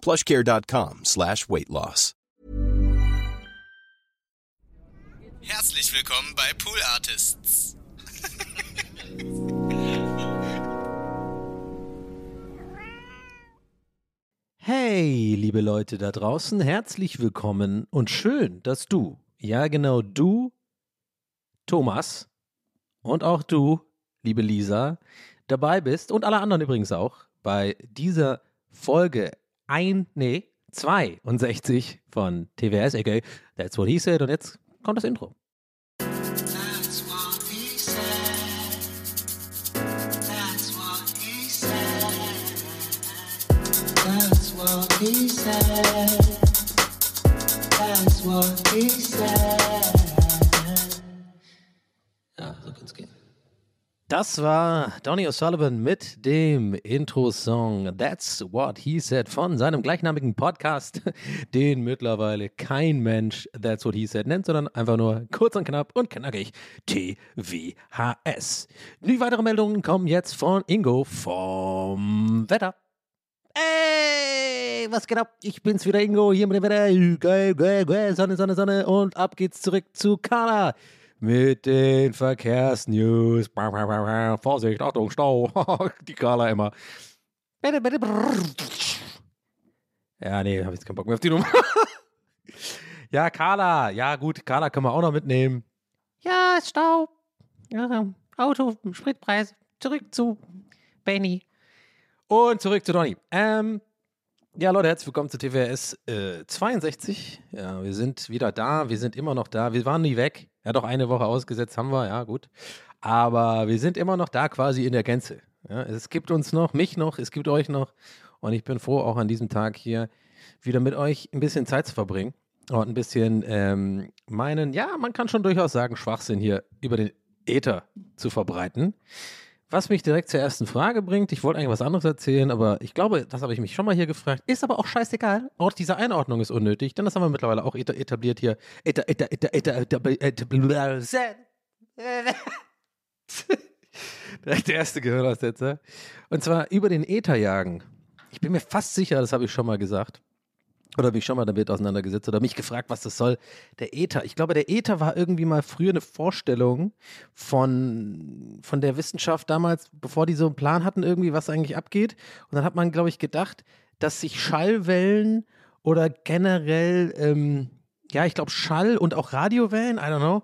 plushcare.com slash weight loss. Herzlich willkommen bei Pool Artists. Hey, liebe Leute da draußen, herzlich willkommen und schön, dass du, ja genau du, Thomas und auch du, liebe Lisa, dabei bist und alle anderen übrigens auch bei dieser Folge ein, nee, 62 von TWS, aka That's What He Said und jetzt kommt das Intro. He said. That's what he said. Das war Donny O'Sullivan mit dem Intro-Song That's What He Said von seinem gleichnamigen Podcast, den mittlerweile kein Mensch That's What He Said nennt, sondern einfach nur kurz und knapp und knackig TWHS. Die weiteren Meldungen kommen jetzt von Ingo vom Wetter. Ey, was geht ab? Ich bin's wieder, Ingo, hier mit dem Wetter. Geil, geil, geil, Sonne, Sonne, Sonne. Und ab geht's zurück zu Carla mit den Verkehrsnews. Vorsicht, Achtung, Stau. Die Carla immer. Ja, nee, hab jetzt keinen Bock mehr auf die Nummer. ja, Carla. Ja, gut, Carla können wir auch noch mitnehmen. Ja, ist Stau. Ja, Auto, Spritpreis. Zurück zu Benny. Und zurück zu Donny. Ähm, ja, Leute, herzlich willkommen zu TWS äh, 62. Ja, wir sind wieder da. Wir sind immer noch da. Wir waren nie weg. Ja, doch eine Woche ausgesetzt haben wir. Ja, gut. Aber wir sind immer noch da, quasi in der Gänze. Ja, es gibt uns noch, mich noch, es gibt euch noch. Und ich bin froh, auch an diesem Tag hier wieder mit euch ein bisschen Zeit zu verbringen und ein bisschen ähm, meinen, ja, man kann schon durchaus sagen, Schwachsinn hier über den Äther zu verbreiten. Was mich direkt zur ersten Frage bringt, ich wollte eigentlich was anderes erzählen, aber ich glaube, das habe ich mich schon mal hier gefragt, ist aber auch scheißegal. Auch diese Einordnung ist unnötig, denn das haben wir mittlerweile auch eta- etabliert hier. Direkt der erste Gehirnaussetzer. Und zwar über den Äther jagen. Ich bin mir fast sicher, das habe ich schon mal gesagt. Oder mich schon mal damit auseinandergesetzt oder mich gefragt, was das soll. Der Äther. Ich glaube, der Äther war irgendwie mal früher eine Vorstellung von, von der Wissenschaft damals, bevor die so einen Plan hatten, irgendwie, was eigentlich abgeht. Und dann hat man, glaube ich, gedacht, dass sich Schallwellen oder generell, ähm, ja, ich glaube, Schall und auch Radiowellen, I don't know,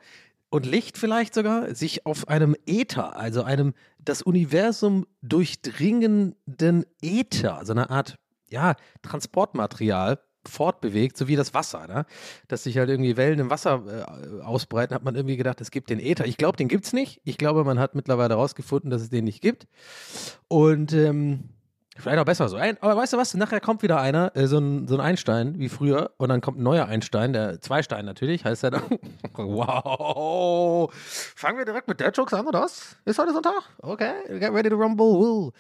und Licht vielleicht sogar, sich auf einem Äther, also einem das Universum durchdringenden Äther, so eine Art, ja, Transportmaterial fortbewegt, so wie das Wasser, ne? dass sich halt irgendwie Wellen im Wasser äh, ausbreiten, hat man irgendwie gedacht, es gibt den Äther. Ich glaube, den gibt es nicht. Ich glaube, man hat mittlerweile herausgefunden, dass es den nicht gibt. Und ähm, vielleicht auch besser so. Ein, aber weißt du was? Nachher kommt wieder einer, äh, so, ein, so ein Einstein wie früher, und dann kommt ein neuer Einstein, der Zweistein natürlich, heißt er dann. wow! Fangen wir direkt mit Dead Jokes an, oder was? Ist heute Sonntag? Okay, get ready to rumble.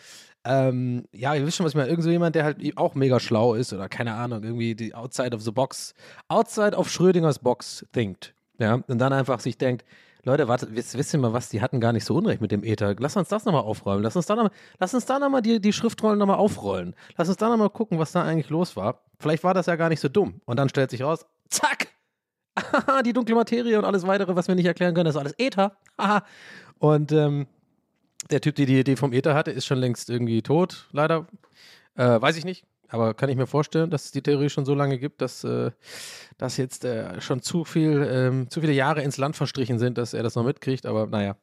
Ähm, ja, ihr wisst schon, was ich meine. Irgend so jemand, der halt auch mega schlau ist oder keine Ahnung, irgendwie die outside of the box, outside of Schrödingers Box thinkt. Ja, und dann einfach sich denkt, Leute, warte, wisst, wisst ihr mal was, die hatten gar nicht so Unrecht mit dem Äther. Lass uns das nochmal aufräumen. Lass uns da nochmal, lass die, die Schriftrollen nochmal aufrollen. Lass uns da nochmal gucken, was da eigentlich los war. Vielleicht war das ja gar nicht so dumm. Und dann stellt sich raus, zack! die dunkle Materie und alles weitere, was wir nicht erklären können, das ist alles. Haha. und ähm, der Typ, der die Idee vom Äther hatte, ist schon längst irgendwie tot, leider. Äh, weiß ich nicht. aber kann ich mir vorstellen, dass es die Theorie schon so lange gibt, dass, äh, dass jetzt äh, schon zu viel, ähm, zu viele Jahre ins Land verstrichen sind, dass er das noch mitkriegt. Aber naja,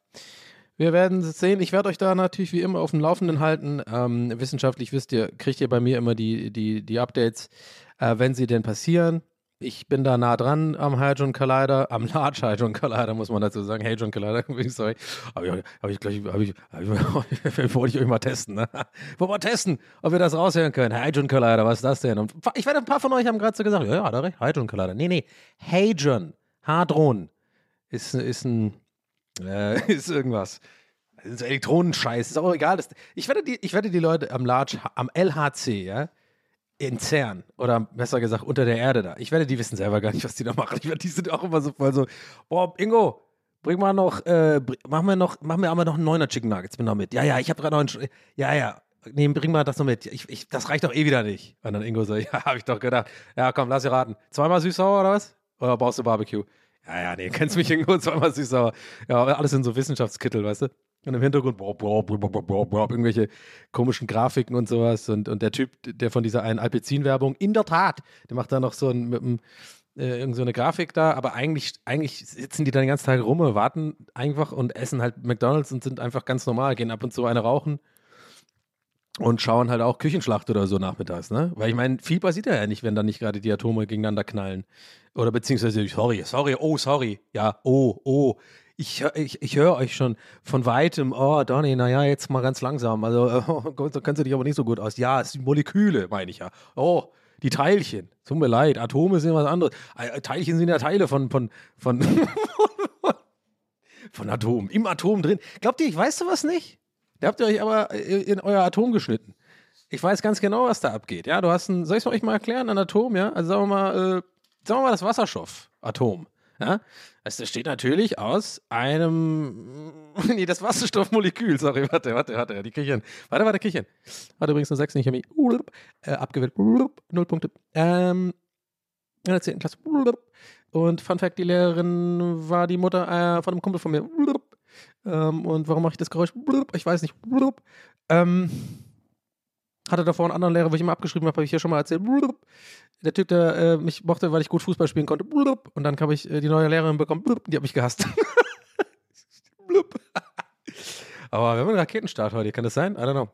wir werden es sehen. Ich werde euch da natürlich wie immer auf dem Laufenden halten. Ähm, wissenschaftlich wisst ihr, kriegt ihr bei mir immer die, die, die Updates, äh, wenn sie denn passieren. Ich bin da nah dran am Hadron Collider, am Large Hadron Collider, muss man dazu sagen. Hadron Collider, sorry. Aber ich, hab ich gleich, hab ich, hab ich, wollte ich euch mal testen, ne? Wollen wir testen, ob wir das raushören können. Hadron Collider, was ist das denn? Und ich werde, ein paar von euch haben gerade so gesagt, ja, ja, da recht, Hadron Collider. Nee, nee, Hadron, Hadron ist, ist ein, äh, ist irgendwas. Das ist Elektronenscheiß, ist auch egal. Ich, werde die, ich werde die Leute am Large, am LHC, ja, in CERN oder besser gesagt unter der Erde da. Ich werde die wissen selber gar nicht, was die da machen. Ich werde, die sind auch immer so voll so, boah, Ingo, bring mal noch, äh, mach mir noch, mach mir aber noch einen neuner Chicken Nuggets mit noch mit. Ja, ja, ich habe gerade noch einen, ja, ja, nee, bring mal das noch mit. Ich, ich, das reicht doch eh wieder nicht. Und dann Ingo so, ja, habe ich doch gedacht. Ja, komm, lass dir raten. Zweimal süß-sauer oder was? Oder brauchst du Barbecue? Ja, ja, nee, kennst mich Ingo, zweimal süß-sauer. Ja, alles in so Wissenschaftskittel, weißt du? Und im Hintergrund boah, boah, boah, irgendwelche komischen Grafiken und sowas. Und, und der Typ, der von dieser einen Alpezin-Werbung, in der Tat, der macht da noch so ein, mit einem, äh, irgend so eine Grafik da, aber eigentlich, eigentlich sitzen die da den ganzen Tag rum und warten einfach und essen halt McDonalds und sind einfach ganz normal, gehen ab und zu eine rauchen und schauen halt auch Küchenschlacht oder so nachmittags, ne? Weil ich meine, viel passiert ja nicht, wenn da nicht gerade die Atome gegeneinander knallen. Oder beziehungsweise, sorry, sorry, oh, sorry, ja, oh, oh, ich, ich, ich höre euch schon von weitem, oh, Donny, naja, jetzt mal ganz langsam. Also, oh, so kannst du dich aber nicht so gut aus. Ja, es sind Moleküle, meine ich ja. Oh, die Teilchen. Tut mir leid, Atome sind was anderes. Äh, Teilchen sind ja Teile von, von, von, von Atomen. Im Atom drin. Glaubt ihr, ich weiß sowas nicht? Da habt ihr euch aber in euer Atom geschnitten. Ich weiß ganz genau, was da abgeht. Ja, du hast ein, soll ich es euch mal erklären, ein Atom, ja? Also sagen wir mal, äh, sagen wir mal das Wasserstoffatom. Ja? Also das steht natürlich aus einem. Nee, das Wasserstoffmolekül. Sorry, warte, warte, warte. Die Küchen. Warte, warte, Küchen. Warte übrigens nur 6 in Chemie. Äh, abgewählt. Null Punkte. Ähm, in der 10. Klasse. Und Fun Fact: Die Lehrerin war die Mutter äh, von einem Kumpel von mir. Ähm, und warum mache ich das Geräusch? Ich weiß nicht. Ähm, hatte davor einen anderen Lehrer, wo ich immer abgeschrieben habe, habe ich hier schon mal erzählt. Der Typ, der äh, mich mochte, weil ich gut Fußball spielen konnte. Und dann habe ich äh, die neue Lehrerin bekommen. Die hat mich gehasst. Aber wir haben einen Raketenstart heute. Kann das sein? I don't know.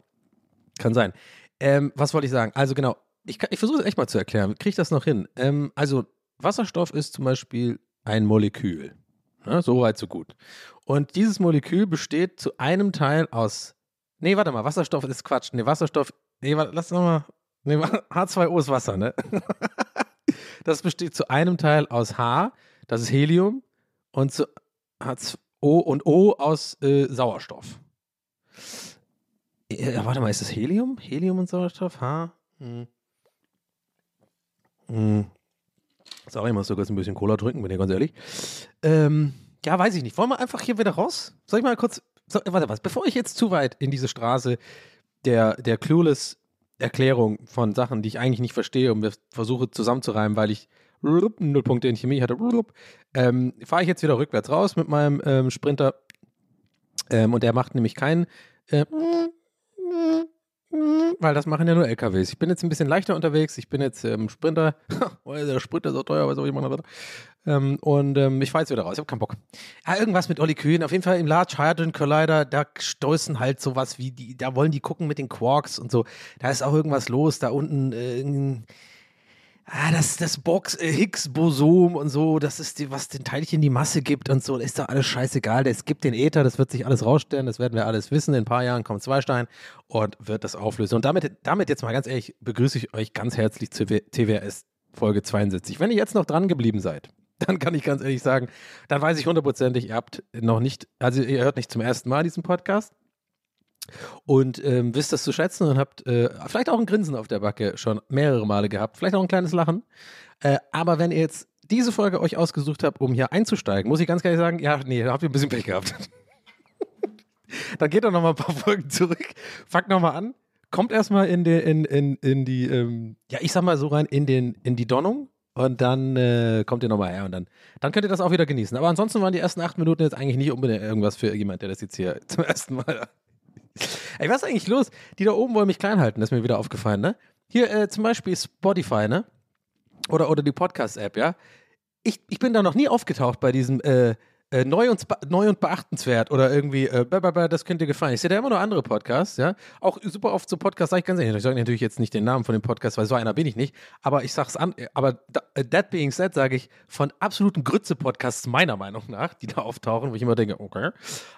Kann sein. Ähm, was wollte ich sagen? Also genau, ich, ich versuche es echt mal zu erklären. Kriege ich das noch hin? Ähm, also Wasserstoff ist zum Beispiel ein Molekül. Ja, so weit, so gut. Und dieses Molekül besteht zu einem Teil aus. Nee, warte mal, Wasserstoff ist Quatsch. Nee, Wasserstoff Nee, warte, lass nochmal. Nee, H2O ist Wasser, ne? Das besteht zu einem Teil aus H, das ist Helium, und zu H2O und O aus äh, Sauerstoff. Ja, warte mal, ist das Helium? Helium und Sauerstoff? H? Hm. Hm. Sorry, ich muss sogar ein bisschen Cola trinken, bin ich ganz ehrlich. Ähm, ja, weiß ich nicht. Wollen wir einfach hier wieder raus? Soll ich mal kurz. So, warte was, bevor ich jetzt zu weit in diese Straße der, der clueless Erklärung von Sachen, die ich eigentlich nicht verstehe und versuche zusammenzureimen, weil ich null Punkte in Chemie hatte, ähm, fahre ich jetzt wieder rückwärts raus mit meinem ähm, Sprinter ähm, und der macht nämlich keinen äh, weil das machen ja nur LKWs. Ich bin jetzt ein bisschen leichter unterwegs. Ich bin jetzt ähm, Sprinter. der Sprinter ist so teuer, weiß auch jemand. Ähm, und ähm, ich fahre jetzt wieder raus. Ich habe keinen Bock. Ja, irgendwas mit Olli Kühn. Auf jeden Fall im Large Hadron Collider, da stoßen halt sowas wie die, da wollen die gucken mit den Quarks und so. Da ist auch irgendwas los. Da unten äh, ah, das, das Box-Higgs-Bosom äh, und so, das ist die, was den Teilchen die Masse gibt und so, ist doch alles scheißegal. Es gibt den Äther, das wird sich alles rausstellen, das werden wir alles wissen. In ein paar Jahren kommt Zweistein und wird das auflösen. Und damit, damit jetzt mal ganz ehrlich, begrüße ich euch ganz herzlich zu TWS Folge 72. Wenn ihr jetzt noch dran geblieben seid, dann kann ich ganz ehrlich sagen, dann weiß ich hundertprozentig, ihr habt noch nicht, also ihr hört nicht zum ersten Mal diesen Podcast und ähm, wisst das zu schätzen und habt äh, vielleicht auch ein Grinsen auf der Backe schon mehrere Male gehabt, vielleicht auch ein kleines Lachen. Äh, aber wenn ihr jetzt diese Folge euch ausgesucht habt, um hier einzusteigen, muss ich ganz ehrlich sagen, ja, nee, habt ihr ein bisschen Pech gehabt. Dann geht doch noch mal ein paar Folgen zurück, fangt noch mal an, kommt erstmal in, die, in, in, in die, ähm, ja, ich sag mal so rein, in, den, in die Donnung und dann äh, kommt ihr nochmal her und dann, dann könnt ihr das auch wieder genießen. Aber ansonsten waren die ersten acht Minuten jetzt eigentlich nicht unbedingt irgendwas für jemand, der das jetzt hier zum ersten Mal Ey, was ist eigentlich los? Die da oben wollen mich klein halten, das ist mir wieder aufgefallen, ne? hier äh, zum Beispiel Spotify, ne? Oder, oder die Podcast-App, ja? Ich, ich bin da noch nie aufgetaucht bei diesem äh, äh, neu, und, neu und beachtenswert oder irgendwie, äh, das könnte dir gefallen. Ich sehe da immer noch andere Podcasts, ja. Auch super oft so Podcasts, sag ich ganz ehrlich, ich sage natürlich jetzt nicht den Namen von dem Podcast, weil so einer bin ich nicht, aber ich sag's an, aber äh, that being said, sage ich, von absoluten Grütze-Podcasts meiner Meinung nach, die da auftauchen, wo ich immer denke, okay.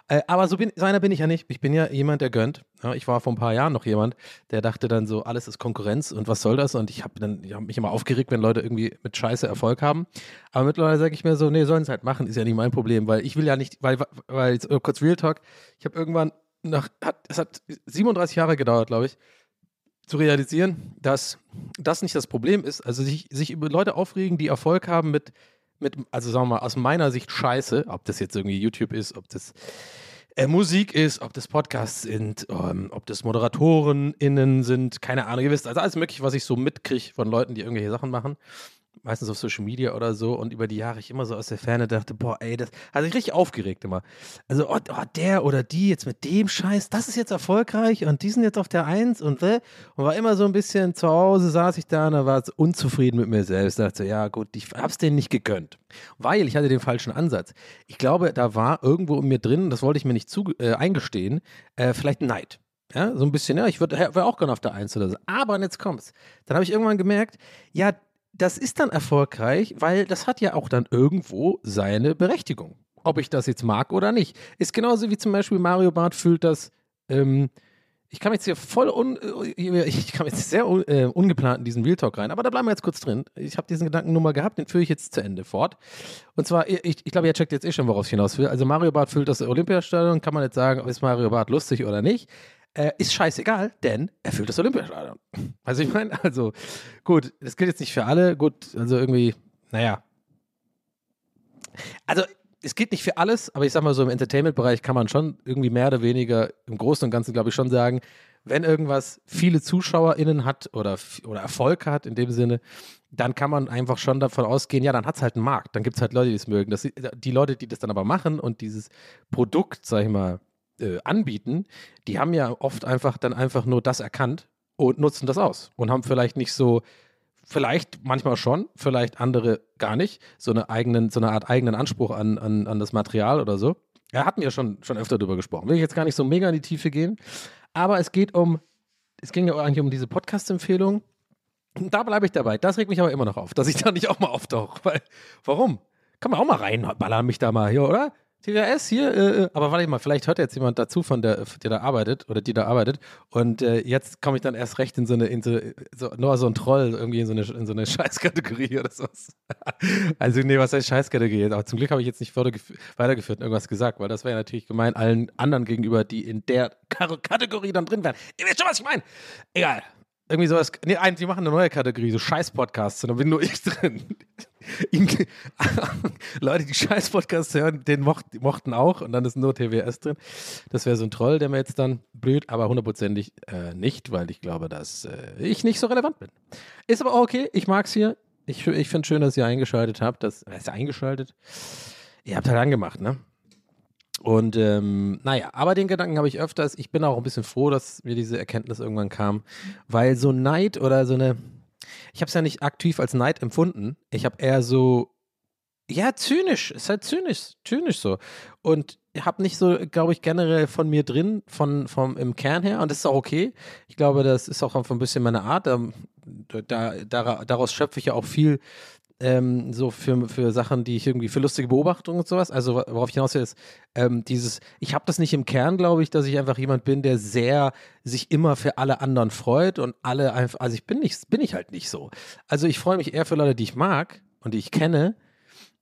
Äh, aber so, bin, so einer bin ich ja nicht. Ich bin ja jemand, der gönnt. Ja, ich war vor ein paar Jahren noch jemand, der dachte dann so, alles ist Konkurrenz und was soll das? Und ich habe dann, ich habe mich immer aufgeregt, wenn Leute irgendwie mit Scheiße Erfolg haben. Aber mittlerweile sage ich mir so, nee, sollen es halt machen, ist ja nicht mein Problem, weil ich will ja nicht, weil, weil jetzt äh, kurz Real Talk, ich habe irgendwann nach, hat, es hat 37 Jahre gedauert, glaube ich, zu realisieren, dass das nicht das Problem ist. Also sich, sich über Leute aufregen, die Erfolg haben mit, mit, also sagen wir mal, aus meiner Sicht Scheiße, ob das jetzt irgendwie YouTube ist, ob das äh, Musik ist, ob das Podcasts sind, ähm, ob das ModeratorInnen sind, keine Ahnung, ihr wisst, also alles mögliche, was ich so mitkriege von Leuten, die irgendwelche Sachen machen. Meistens auf Social Media oder so und über die Jahre ich immer so aus der Ferne dachte, boah, ey, das hat sich richtig aufgeregt immer. Also, oh, oh, der oder die jetzt mit dem Scheiß, das ist jetzt erfolgreich und die sind jetzt auf der Eins und äh, und war immer so ein bisschen zu Hause, saß ich da und da war so unzufrieden mit mir selbst. Dachte, ja gut, ich hab's denen nicht gegönnt. Weil ich hatte den falschen Ansatz. Ich glaube, da war irgendwo in mir drin, das wollte ich mir nicht zu, äh, eingestehen, äh, vielleicht Neid. Ja, so ein bisschen, ja, ich würde auch gerne auf der Eins oder so. Aber und jetzt kommt's. Dann habe ich irgendwann gemerkt, ja, das ist dann erfolgreich, weil das hat ja auch dann irgendwo seine Berechtigung. Ob ich das jetzt mag oder nicht. Ist genauso wie zum Beispiel Mario Barth fühlt das. Ähm, ich kam jetzt hier voll un, äh, ich kam jetzt sehr un, äh, ungeplant in diesen Real Talk rein, aber da bleiben wir jetzt kurz drin. Ich habe diesen Gedanken nur mal gehabt, den führe ich jetzt zu Ende fort. Und zwar, ich, ich glaube, ihr checkt jetzt eh schon, woraus ich hinaus will. Also Mario Barth füllt das Olympiastadion, kann man jetzt sagen, ist Mario Barth lustig oder nicht. Äh, ist scheißegal, denn er füllt das Olympiastadion. Also ich meine, also gut, das gilt jetzt nicht für alle. Gut, also irgendwie, naja. Also es geht nicht für alles, aber ich sag mal so im Entertainment-Bereich kann man schon irgendwie mehr oder weniger im Großen und Ganzen, glaube ich, schon sagen, wenn irgendwas viele ZuschauerInnen hat oder, oder Erfolg hat in dem Sinne, dann kann man einfach schon davon ausgehen, ja, dann hat es halt einen Markt. Dann gibt es halt Leute, die es mögen. Das, die Leute, die das dann aber machen und dieses Produkt, sag ich mal, äh, anbieten, die haben ja oft einfach dann einfach nur das erkannt und nutzen das aus und haben vielleicht nicht so, vielleicht manchmal schon, vielleicht andere gar nicht, so eine eigenen, so eine Art eigenen Anspruch an, an, an das Material oder so. Ja, hatten wir schon, schon öfter drüber gesprochen. Will ich jetzt gar nicht so mega in die Tiefe gehen, aber es geht um, es ging ja eigentlich um diese Podcast-Empfehlung. Da bleibe ich dabei. Das regt mich aber immer noch auf, dass ich da nicht auch mal auftauche. Weil, warum? Kann man auch mal reinballern mich da mal hier, oder? TWS hier, äh, aber warte mal, vielleicht hört jetzt jemand dazu von der, der da arbeitet oder die da arbeitet und äh, jetzt komme ich dann erst recht in so eine, in so, so, nur so ein Troll irgendwie in so eine, in so eine Scheißkategorie oder sowas. also nee, was heißt Scheißkategorie? Aber zum Glück habe ich jetzt nicht weitergeführt und irgendwas gesagt, weil das wäre ja natürlich gemein allen anderen gegenüber, die in der Kategorie dann drin wären. Ihr wisst schon, was ich meine. Egal irgendwie sowas. Nee, die machen eine neue Kategorie, so Scheiß-Podcasts. Und da bin nur ich drin. Leute, die Scheiß-Podcasts hören, den mocht, mochten auch. Und dann ist nur TWS drin. Das wäre so ein Troll, der mir jetzt dann blüht. Aber hundertprozentig äh, nicht, weil ich glaube, dass äh, ich nicht so relevant bin. Ist aber auch okay. Ich mag's hier. Ich, ich finde schön, dass ihr eingeschaltet habt. Das, ist ihr eingeschaltet? Ihr habt halt angemacht, ne? Und ähm, naja, aber den Gedanken habe ich öfters. Ich bin auch ein bisschen froh, dass mir diese Erkenntnis irgendwann kam, weil so Neid oder so eine, ich habe es ja nicht aktiv als Neid empfunden. Ich habe eher so, ja, zynisch, ist halt zynisch, zynisch so. Und habe nicht so, glaube ich, generell von mir drin, von, vom im Kern her. Und das ist auch okay. Ich glaube, das ist auch einfach ein bisschen meine Art. Ähm, da, da, daraus schöpfe ich ja auch viel ähm, so für, für Sachen, die ich irgendwie für lustige Beobachtungen und sowas. Also worauf ich hinaus will, ist ähm, dieses, ich habe das nicht im Kern, glaube ich, dass ich einfach jemand bin, der sehr sich immer für alle anderen freut und alle einfach, also ich bin nicht, bin ich halt nicht so. Also ich freue mich eher für Leute, die ich mag und die ich kenne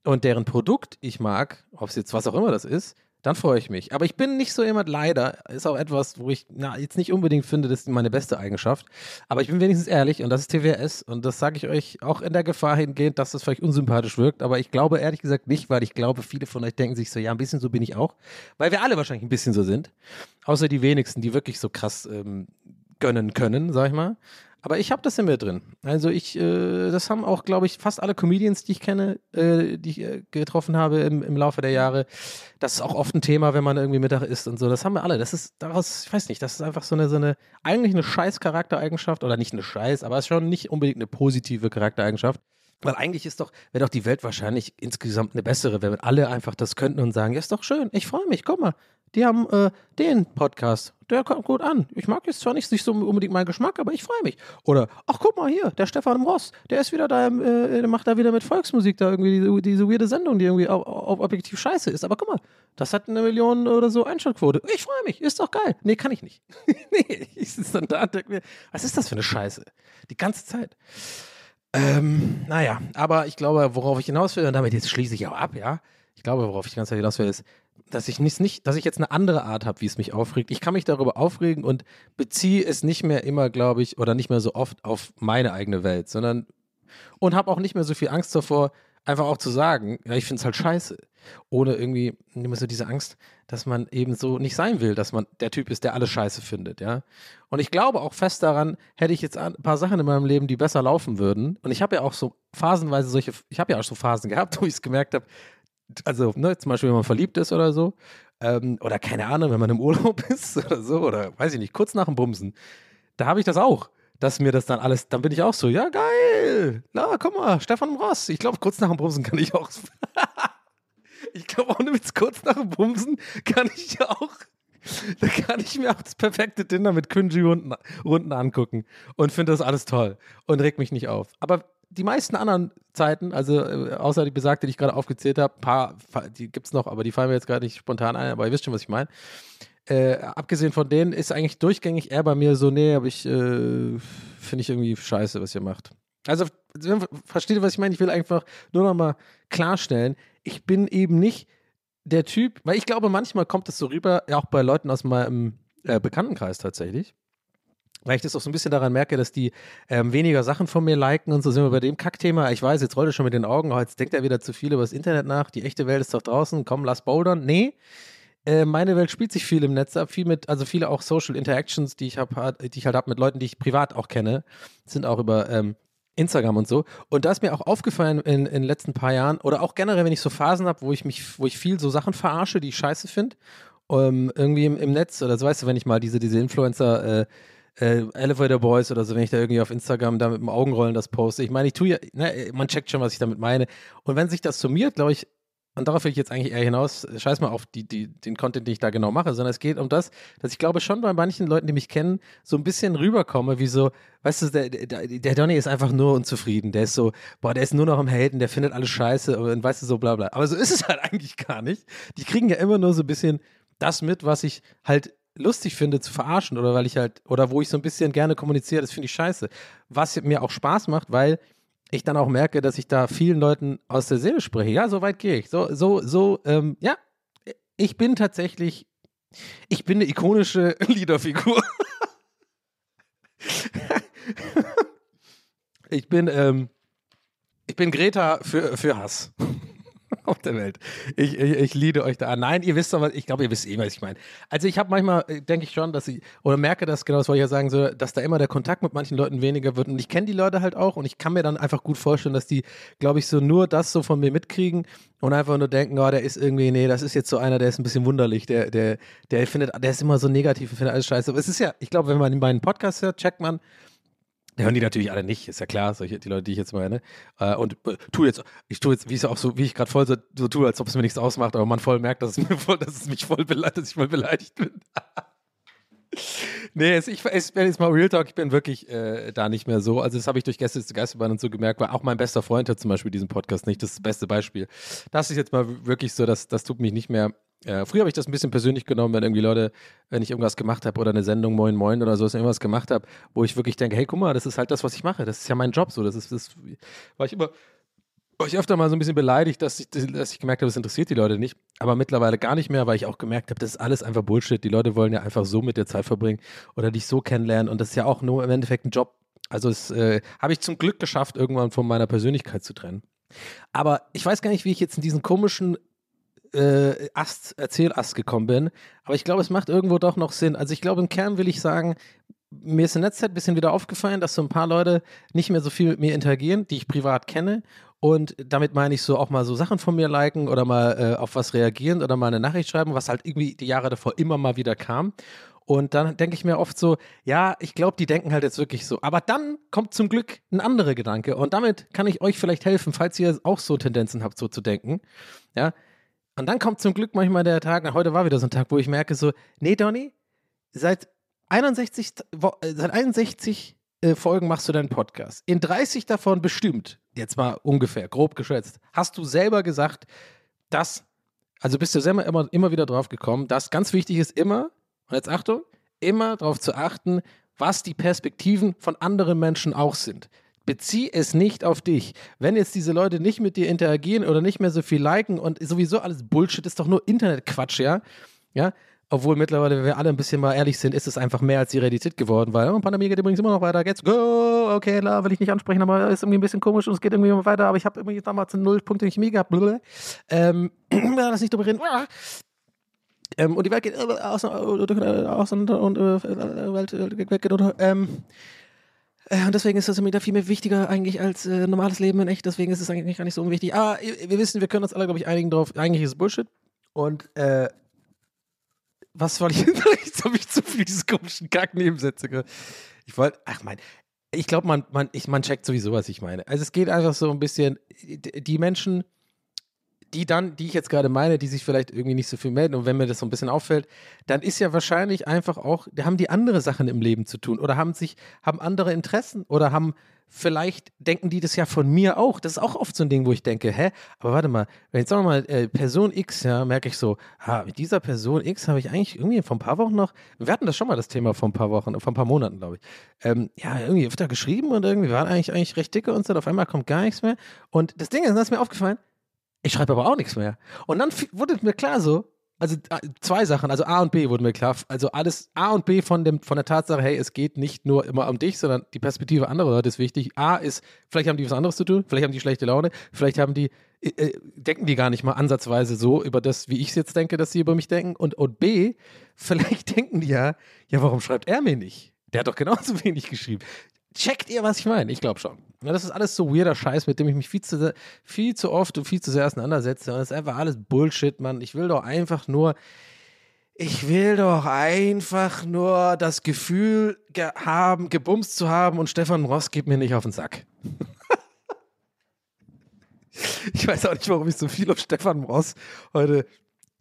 und deren Produkt ich mag, ob es jetzt was auch immer das ist, dann freue ich mich. Aber ich bin nicht so jemand, leider, ist auch etwas, wo ich na, jetzt nicht unbedingt finde, das ist meine beste Eigenschaft. Aber ich bin wenigstens ehrlich und das ist TWS und das sage ich euch auch in der Gefahr hingehend, dass das vielleicht unsympathisch wirkt. Aber ich glaube ehrlich gesagt nicht, weil ich glaube, viele von euch denken sich so, ja, ein bisschen so bin ich auch. Weil wir alle wahrscheinlich ein bisschen so sind. Außer die wenigsten, die wirklich so krass ähm, gönnen können, sag ich mal. Aber ich habe das in mir drin. Also ich, äh, das haben auch, glaube ich, fast alle Comedians, die ich kenne, äh, die ich äh, getroffen habe im, im Laufe der Jahre. Das ist auch oft ein Thema, wenn man irgendwie Mittag isst und so. Das haben wir alle. Das ist daraus, ich weiß nicht, das ist einfach so eine, so eine, eigentlich eine scheiß Charaktereigenschaft oder nicht eine scheiß, aber es ist schon nicht unbedingt eine positive Charaktereigenschaft. Weil eigentlich ist doch, wäre doch die Welt wahrscheinlich insgesamt eine bessere, wenn alle einfach das könnten und sagen, ja, ist doch schön, ich freue mich, guck mal, die haben äh, den Podcast, der kommt gut an. Ich mag jetzt zwar nicht, nicht so unbedingt meinen Geschmack, aber ich freue mich. Oder, ach guck mal hier, der Stefan Ross, der ist wieder da, im, äh, der macht da wieder mit Volksmusik da irgendwie diese, diese weirde Sendung, die irgendwie au- au- objektiv scheiße ist. Aber guck mal, das hat eine Million oder so Einschaltquote. Ich freue mich, ist doch geil. Nee, kann ich nicht. nee, ich sitze dann da und denke mir, was ist das für eine Scheiße? Die ganze Zeit. Ähm, naja, aber ich glaube, worauf ich hinaus will, und damit jetzt schließe ich auch ab, ja. Ich glaube, worauf ich die ganze Zeit hinaus will, ist, dass ich nicht, nicht dass ich jetzt eine andere Art habe, wie es mich aufregt. Ich kann mich darüber aufregen und beziehe es nicht mehr immer, glaube ich, oder nicht mehr so oft auf meine eigene Welt, sondern und habe auch nicht mehr so viel Angst davor, einfach auch zu sagen, ja, ich finde es halt scheiße. Ohne irgendwie immer so diese Angst, dass man eben so nicht sein will, dass man der Typ ist, der alles scheiße findet, ja. Und ich glaube auch fest daran, hätte ich jetzt ein paar Sachen in meinem Leben, die besser laufen würden. Und ich habe ja auch so phasenweise solche, ich habe ja auch so Phasen gehabt, wo ich es gemerkt habe, also ne, zum Beispiel, wenn man verliebt ist oder so, ähm, oder keine Ahnung, wenn man im Urlaub ist oder so, oder weiß ich nicht, kurz nach dem Bumsen, da habe ich das auch, dass mir das dann alles, dann bin ich auch so, ja geil, na guck mal, Stefan Ross, ich glaube, kurz nach dem Bumsen kann ich auch, ich glaube, ohne Witz, kurz nach dem Bumsen kann ich auch, da kann ich mir auch das perfekte Dinner mit Kunji-Runden Runden angucken und finde das alles toll und reg mich nicht auf. Aber die meisten anderen Zeiten, also äh, außer die besagte, die ich gerade aufgezählt habe, paar, fa- die gibt es noch, aber die fallen mir jetzt gerade nicht spontan ein, aber ihr wisst schon, was ich meine. Äh, abgesehen von denen ist eigentlich durchgängig eher bei mir so, nee, aber ich äh, finde ich irgendwie scheiße, was ihr macht. Also, versteht ihr, was ich meine? Ich will einfach nur noch mal klarstellen, ich bin eben nicht der Typ, weil ich glaube, manchmal kommt es so rüber, auch bei Leuten aus meinem äh, Bekanntenkreis tatsächlich, weil ich das auch so ein bisschen daran merke, dass die ähm, weniger Sachen von mir liken und so sind wir bei dem Kackthema. Ich weiß, jetzt rollt er schon mit den Augen, oh, jetzt denkt er wieder zu viel über das Internet nach, die echte Welt ist doch draußen, komm, lass bouldern. Nee, äh, meine Welt spielt sich viel im Netz ab, viel mit, also viele auch Social Interactions, die ich habe, die ich halt habe mit Leuten, die ich privat auch kenne, sind auch über ähm, Instagram und so. Und da ist mir auch aufgefallen in, in den letzten paar Jahren, oder auch generell, wenn ich so Phasen habe, wo ich mich, wo ich viel so Sachen verarsche, die ich scheiße finde, ähm, irgendwie im, im Netz, oder so weißt du, wenn ich mal diese, diese Influencer, äh, äh, Elevator Boys oder so, wenn ich da irgendwie auf Instagram da mit dem Augenrollen das poste. Ich meine, ich tue ja, ne, man checkt schon, was ich damit meine. Und wenn sich das summiert, glaube ich, und darauf will ich jetzt eigentlich eher hinaus, scheiß mal auf die, die, den Content, den ich da genau mache, sondern es geht um das, dass ich glaube schon bei manchen Leuten, die mich kennen, so ein bisschen rüberkomme, wie so, weißt du, der, der, der Donny ist einfach nur unzufrieden. Der ist so, boah, der ist nur noch am Haten, der findet alles scheiße und weißt du, so bla bla. Aber so ist es halt eigentlich gar nicht. Die kriegen ja immer nur so ein bisschen das mit, was ich halt lustig finde zu verarschen oder weil ich halt, oder wo ich so ein bisschen gerne kommuniziere, das finde ich scheiße. Was mir auch Spaß macht, weil ich dann auch merke, dass ich da vielen Leuten aus der Seele spreche. Ja, so weit gehe ich. So, so, so, ähm, ja, ich bin tatsächlich, ich bin eine ikonische Liederfigur. ich bin, ähm, ich bin Greta für, für Hass. Auf der Welt. Ich, ich, ich liebe euch da an. Nein, ihr wisst doch, was, ich glaube, ihr wisst eh, was ich meine. Also ich habe manchmal, äh, denke ich schon, dass ich, oder merke das, genau das wollte ich ja sagen, so, dass da immer der Kontakt mit manchen Leuten weniger wird. Und ich kenne die Leute halt auch und ich kann mir dann einfach gut vorstellen, dass die, glaube ich, so nur das so von mir mitkriegen und einfach nur denken, oh, der ist irgendwie, nee, das ist jetzt so einer, der ist ein bisschen wunderlich, der, der, der findet, der ist immer so negativ und findet alles scheiße. Aber es ist ja, ich glaube, wenn man meinen Podcast hört, checkt man, hören die natürlich alle nicht, ist ja klar, solche, die Leute, die ich jetzt meine. Äh, und äh, tu jetzt, ich tue jetzt, wie es auch so, wie ich gerade voll so, so tue, als ob es mir nichts ausmacht, aber man voll merkt, dass es mir voll, dass es mich voll beleidigt, dass ich voll beleidigt bin. nee, es, ich, ich bin jetzt mal Real Talk, ich bin wirklich äh, da nicht mehr so. Also das habe ich durch Gäste zu Geisterbahn und so gemerkt, weil auch mein bester Freund hat zum Beispiel diesen Podcast nicht. Das ist das beste Beispiel. Das ist jetzt mal wirklich so, dass das tut mich nicht mehr äh, früher habe ich das ein bisschen persönlich genommen, wenn irgendwie Leute, wenn ich irgendwas gemacht habe oder eine Sendung Moin Moin oder so, irgendwas gemacht habe, wo ich wirklich denke, hey, guck mal, das ist halt das, was ich mache. Das ist ja mein Job so. Das ist, das war ich immer, war ich öfter mal so ein bisschen beleidigt, dass ich, dass ich gemerkt habe, das interessiert die Leute nicht. Aber mittlerweile gar nicht mehr, weil ich auch gemerkt habe, das ist alles einfach Bullshit. Die Leute wollen ja einfach so mit der Zeit verbringen oder dich so kennenlernen und das ist ja auch nur im Endeffekt ein Job. Also es äh, habe ich zum Glück geschafft, irgendwann von meiner Persönlichkeit zu trennen. Aber ich weiß gar nicht, wie ich jetzt in diesen komischen äh, Ast, Erzählast gekommen bin. Aber ich glaube, es macht irgendwo doch noch Sinn. Also ich glaube, im Kern will ich sagen, mir ist in letzter Zeit ein bisschen wieder aufgefallen, dass so ein paar Leute nicht mehr so viel mit mir interagieren, die ich privat kenne. Und damit meine ich so auch mal so Sachen von mir liken oder mal äh, auf was reagieren oder mal eine Nachricht schreiben, was halt irgendwie die Jahre davor immer mal wieder kam. Und dann denke ich mir oft so, ja, ich glaube, die denken halt jetzt wirklich so. Aber dann kommt zum Glück ein anderer Gedanke. Und damit kann ich euch vielleicht helfen, falls ihr auch so Tendenzen habt, so zu denken. Ja. Und dann kommt zum Glück manchmal der Tag, na, heute war wieder so ein Tag, wo ich merke so, nee, Donny, seit 61, Wo- äh, seit 61 äh, Folgen machst du deinen Podcast. In 30 davon bestimmt, jetzt mal ungefähr, grob geschätzt, hast du selber gesagt, dass, also bist du selber immer, immer wieder drauf gekommen, dass ganz wichtig ist immer, und jetzt Achtung, immer darauf zu achten, was die Perspektiven von anderen Menschen auch sind. Bezieh es nicht auf dich. Wenn jetzt diese Leute nicht mit dir interagieren oder nicht mehr so viel liken und sowieso alles Bullshit, ist doch nur Internetquatsch, ja? Ja, obwohl mittlerweile, wenn wir alle ein bisschen mal ehrlich sind, ist es einfach mehr als die Realität geworden, weil oh, Pandemie geht übrigens immer noch weiter. Geht's go, okay, klar, will ich nicht ansprechen, aber ist irgendwie ein bisschen komisch und es geht irgendwie immer weiter, aber ich habe irgendwie damals null Punkte in Chemie gehabt. Ähm, lass nicht drüber reden. Ähm, und die Welt geht äh, auseinander auseinander und äh, Welt äh, weggeht unter. Ähm, äh, und deswegen ist das mir da viel mehr wichtiger eigentlich als äh, normales Leben in echt. Deswegen ist es eigentlich gar nicht so unwichtig. Aber ihr- wir wissen, wir können uns alle, glaube ich, einigen drauf. Eigentlich ist es Bullshit. Und äh, was wollte ich? Jetzt habe ich zu viel dieses komischen Kack-Nebensätze. Ich wollte, ach mein, ich glaube, man, man, man checkt sowieso, was ich meine. Also es geht einfach so ein bisschen, die Menschen, die dann, die ich jetzt gerade meine, die sich vielleicht irgendwie nicht so viel melden und wenn mir das so ein bisschen auffällt, dann ist ja wahrscheinlich einfach auch, da haben die andere Sachen im Leben zu tun oder haben sich, haben andere Interessen oder haben vielleicht denken die das ja von mir auch. Das ist auch oft so ein Ding, wo ich denke, hä, aber warte mal, wenn jetzt sagen wir mal äh, Person X, ja, merke ich so, ah, mit dieser Person X habe ich eigentlich irgendwie vor ein paar Wochen noch, wir hatten das schon mal das Thema vor ein paar Wochen, vor ein paar Monaten, glaube ich. Ähm, ja, irgendwie wird da geschrieben und irgendwie waren eigentlich eigentlich recht dicke und so, auf einmal kommt gar nichts mehr. Und das Ding ist, das ist mir aufgefallen, ich schreibe aber auch nichts mehr. Und dann wurde mir klar so, also äh, zwei Sachen, also A und B wurden mir klar, also alles A und B von, dem, von der Tatsache, hey, es geht nicht nur immer um dich, sondern die Perspektive anderer Leute ist wichtig. A ist, vielleicht haben die was anderes zu tun, vielleicht haben die schlechte Laune, vielleicht haben die, äh, äh, denken die gar nicht mal ansatzweise so über das, wie ich es jetzt denke, dass sie über mich denken. Und, und B, vielleicht denken die ja, ja, warum schreibt er mir nicht? Der hat doch genauso wenig geschrieben. Checkt ihr, was ich meine? Ich glaube schon. Das ist alles so weirder Scheiß, mit dem ich mich viel zu, viel zu oft und viel zu sehr auseinandersetze. Und das ist einfach alles Bullshit, Mann. Ich will doch einfach nur, ich will doch einfach nur das Gefühl ge haben, gebumst zu haben und Stefan Ross geht mir nicht auf den Sack. ich weiß auch nicht, warum ich so viel auf Stefan Ross heute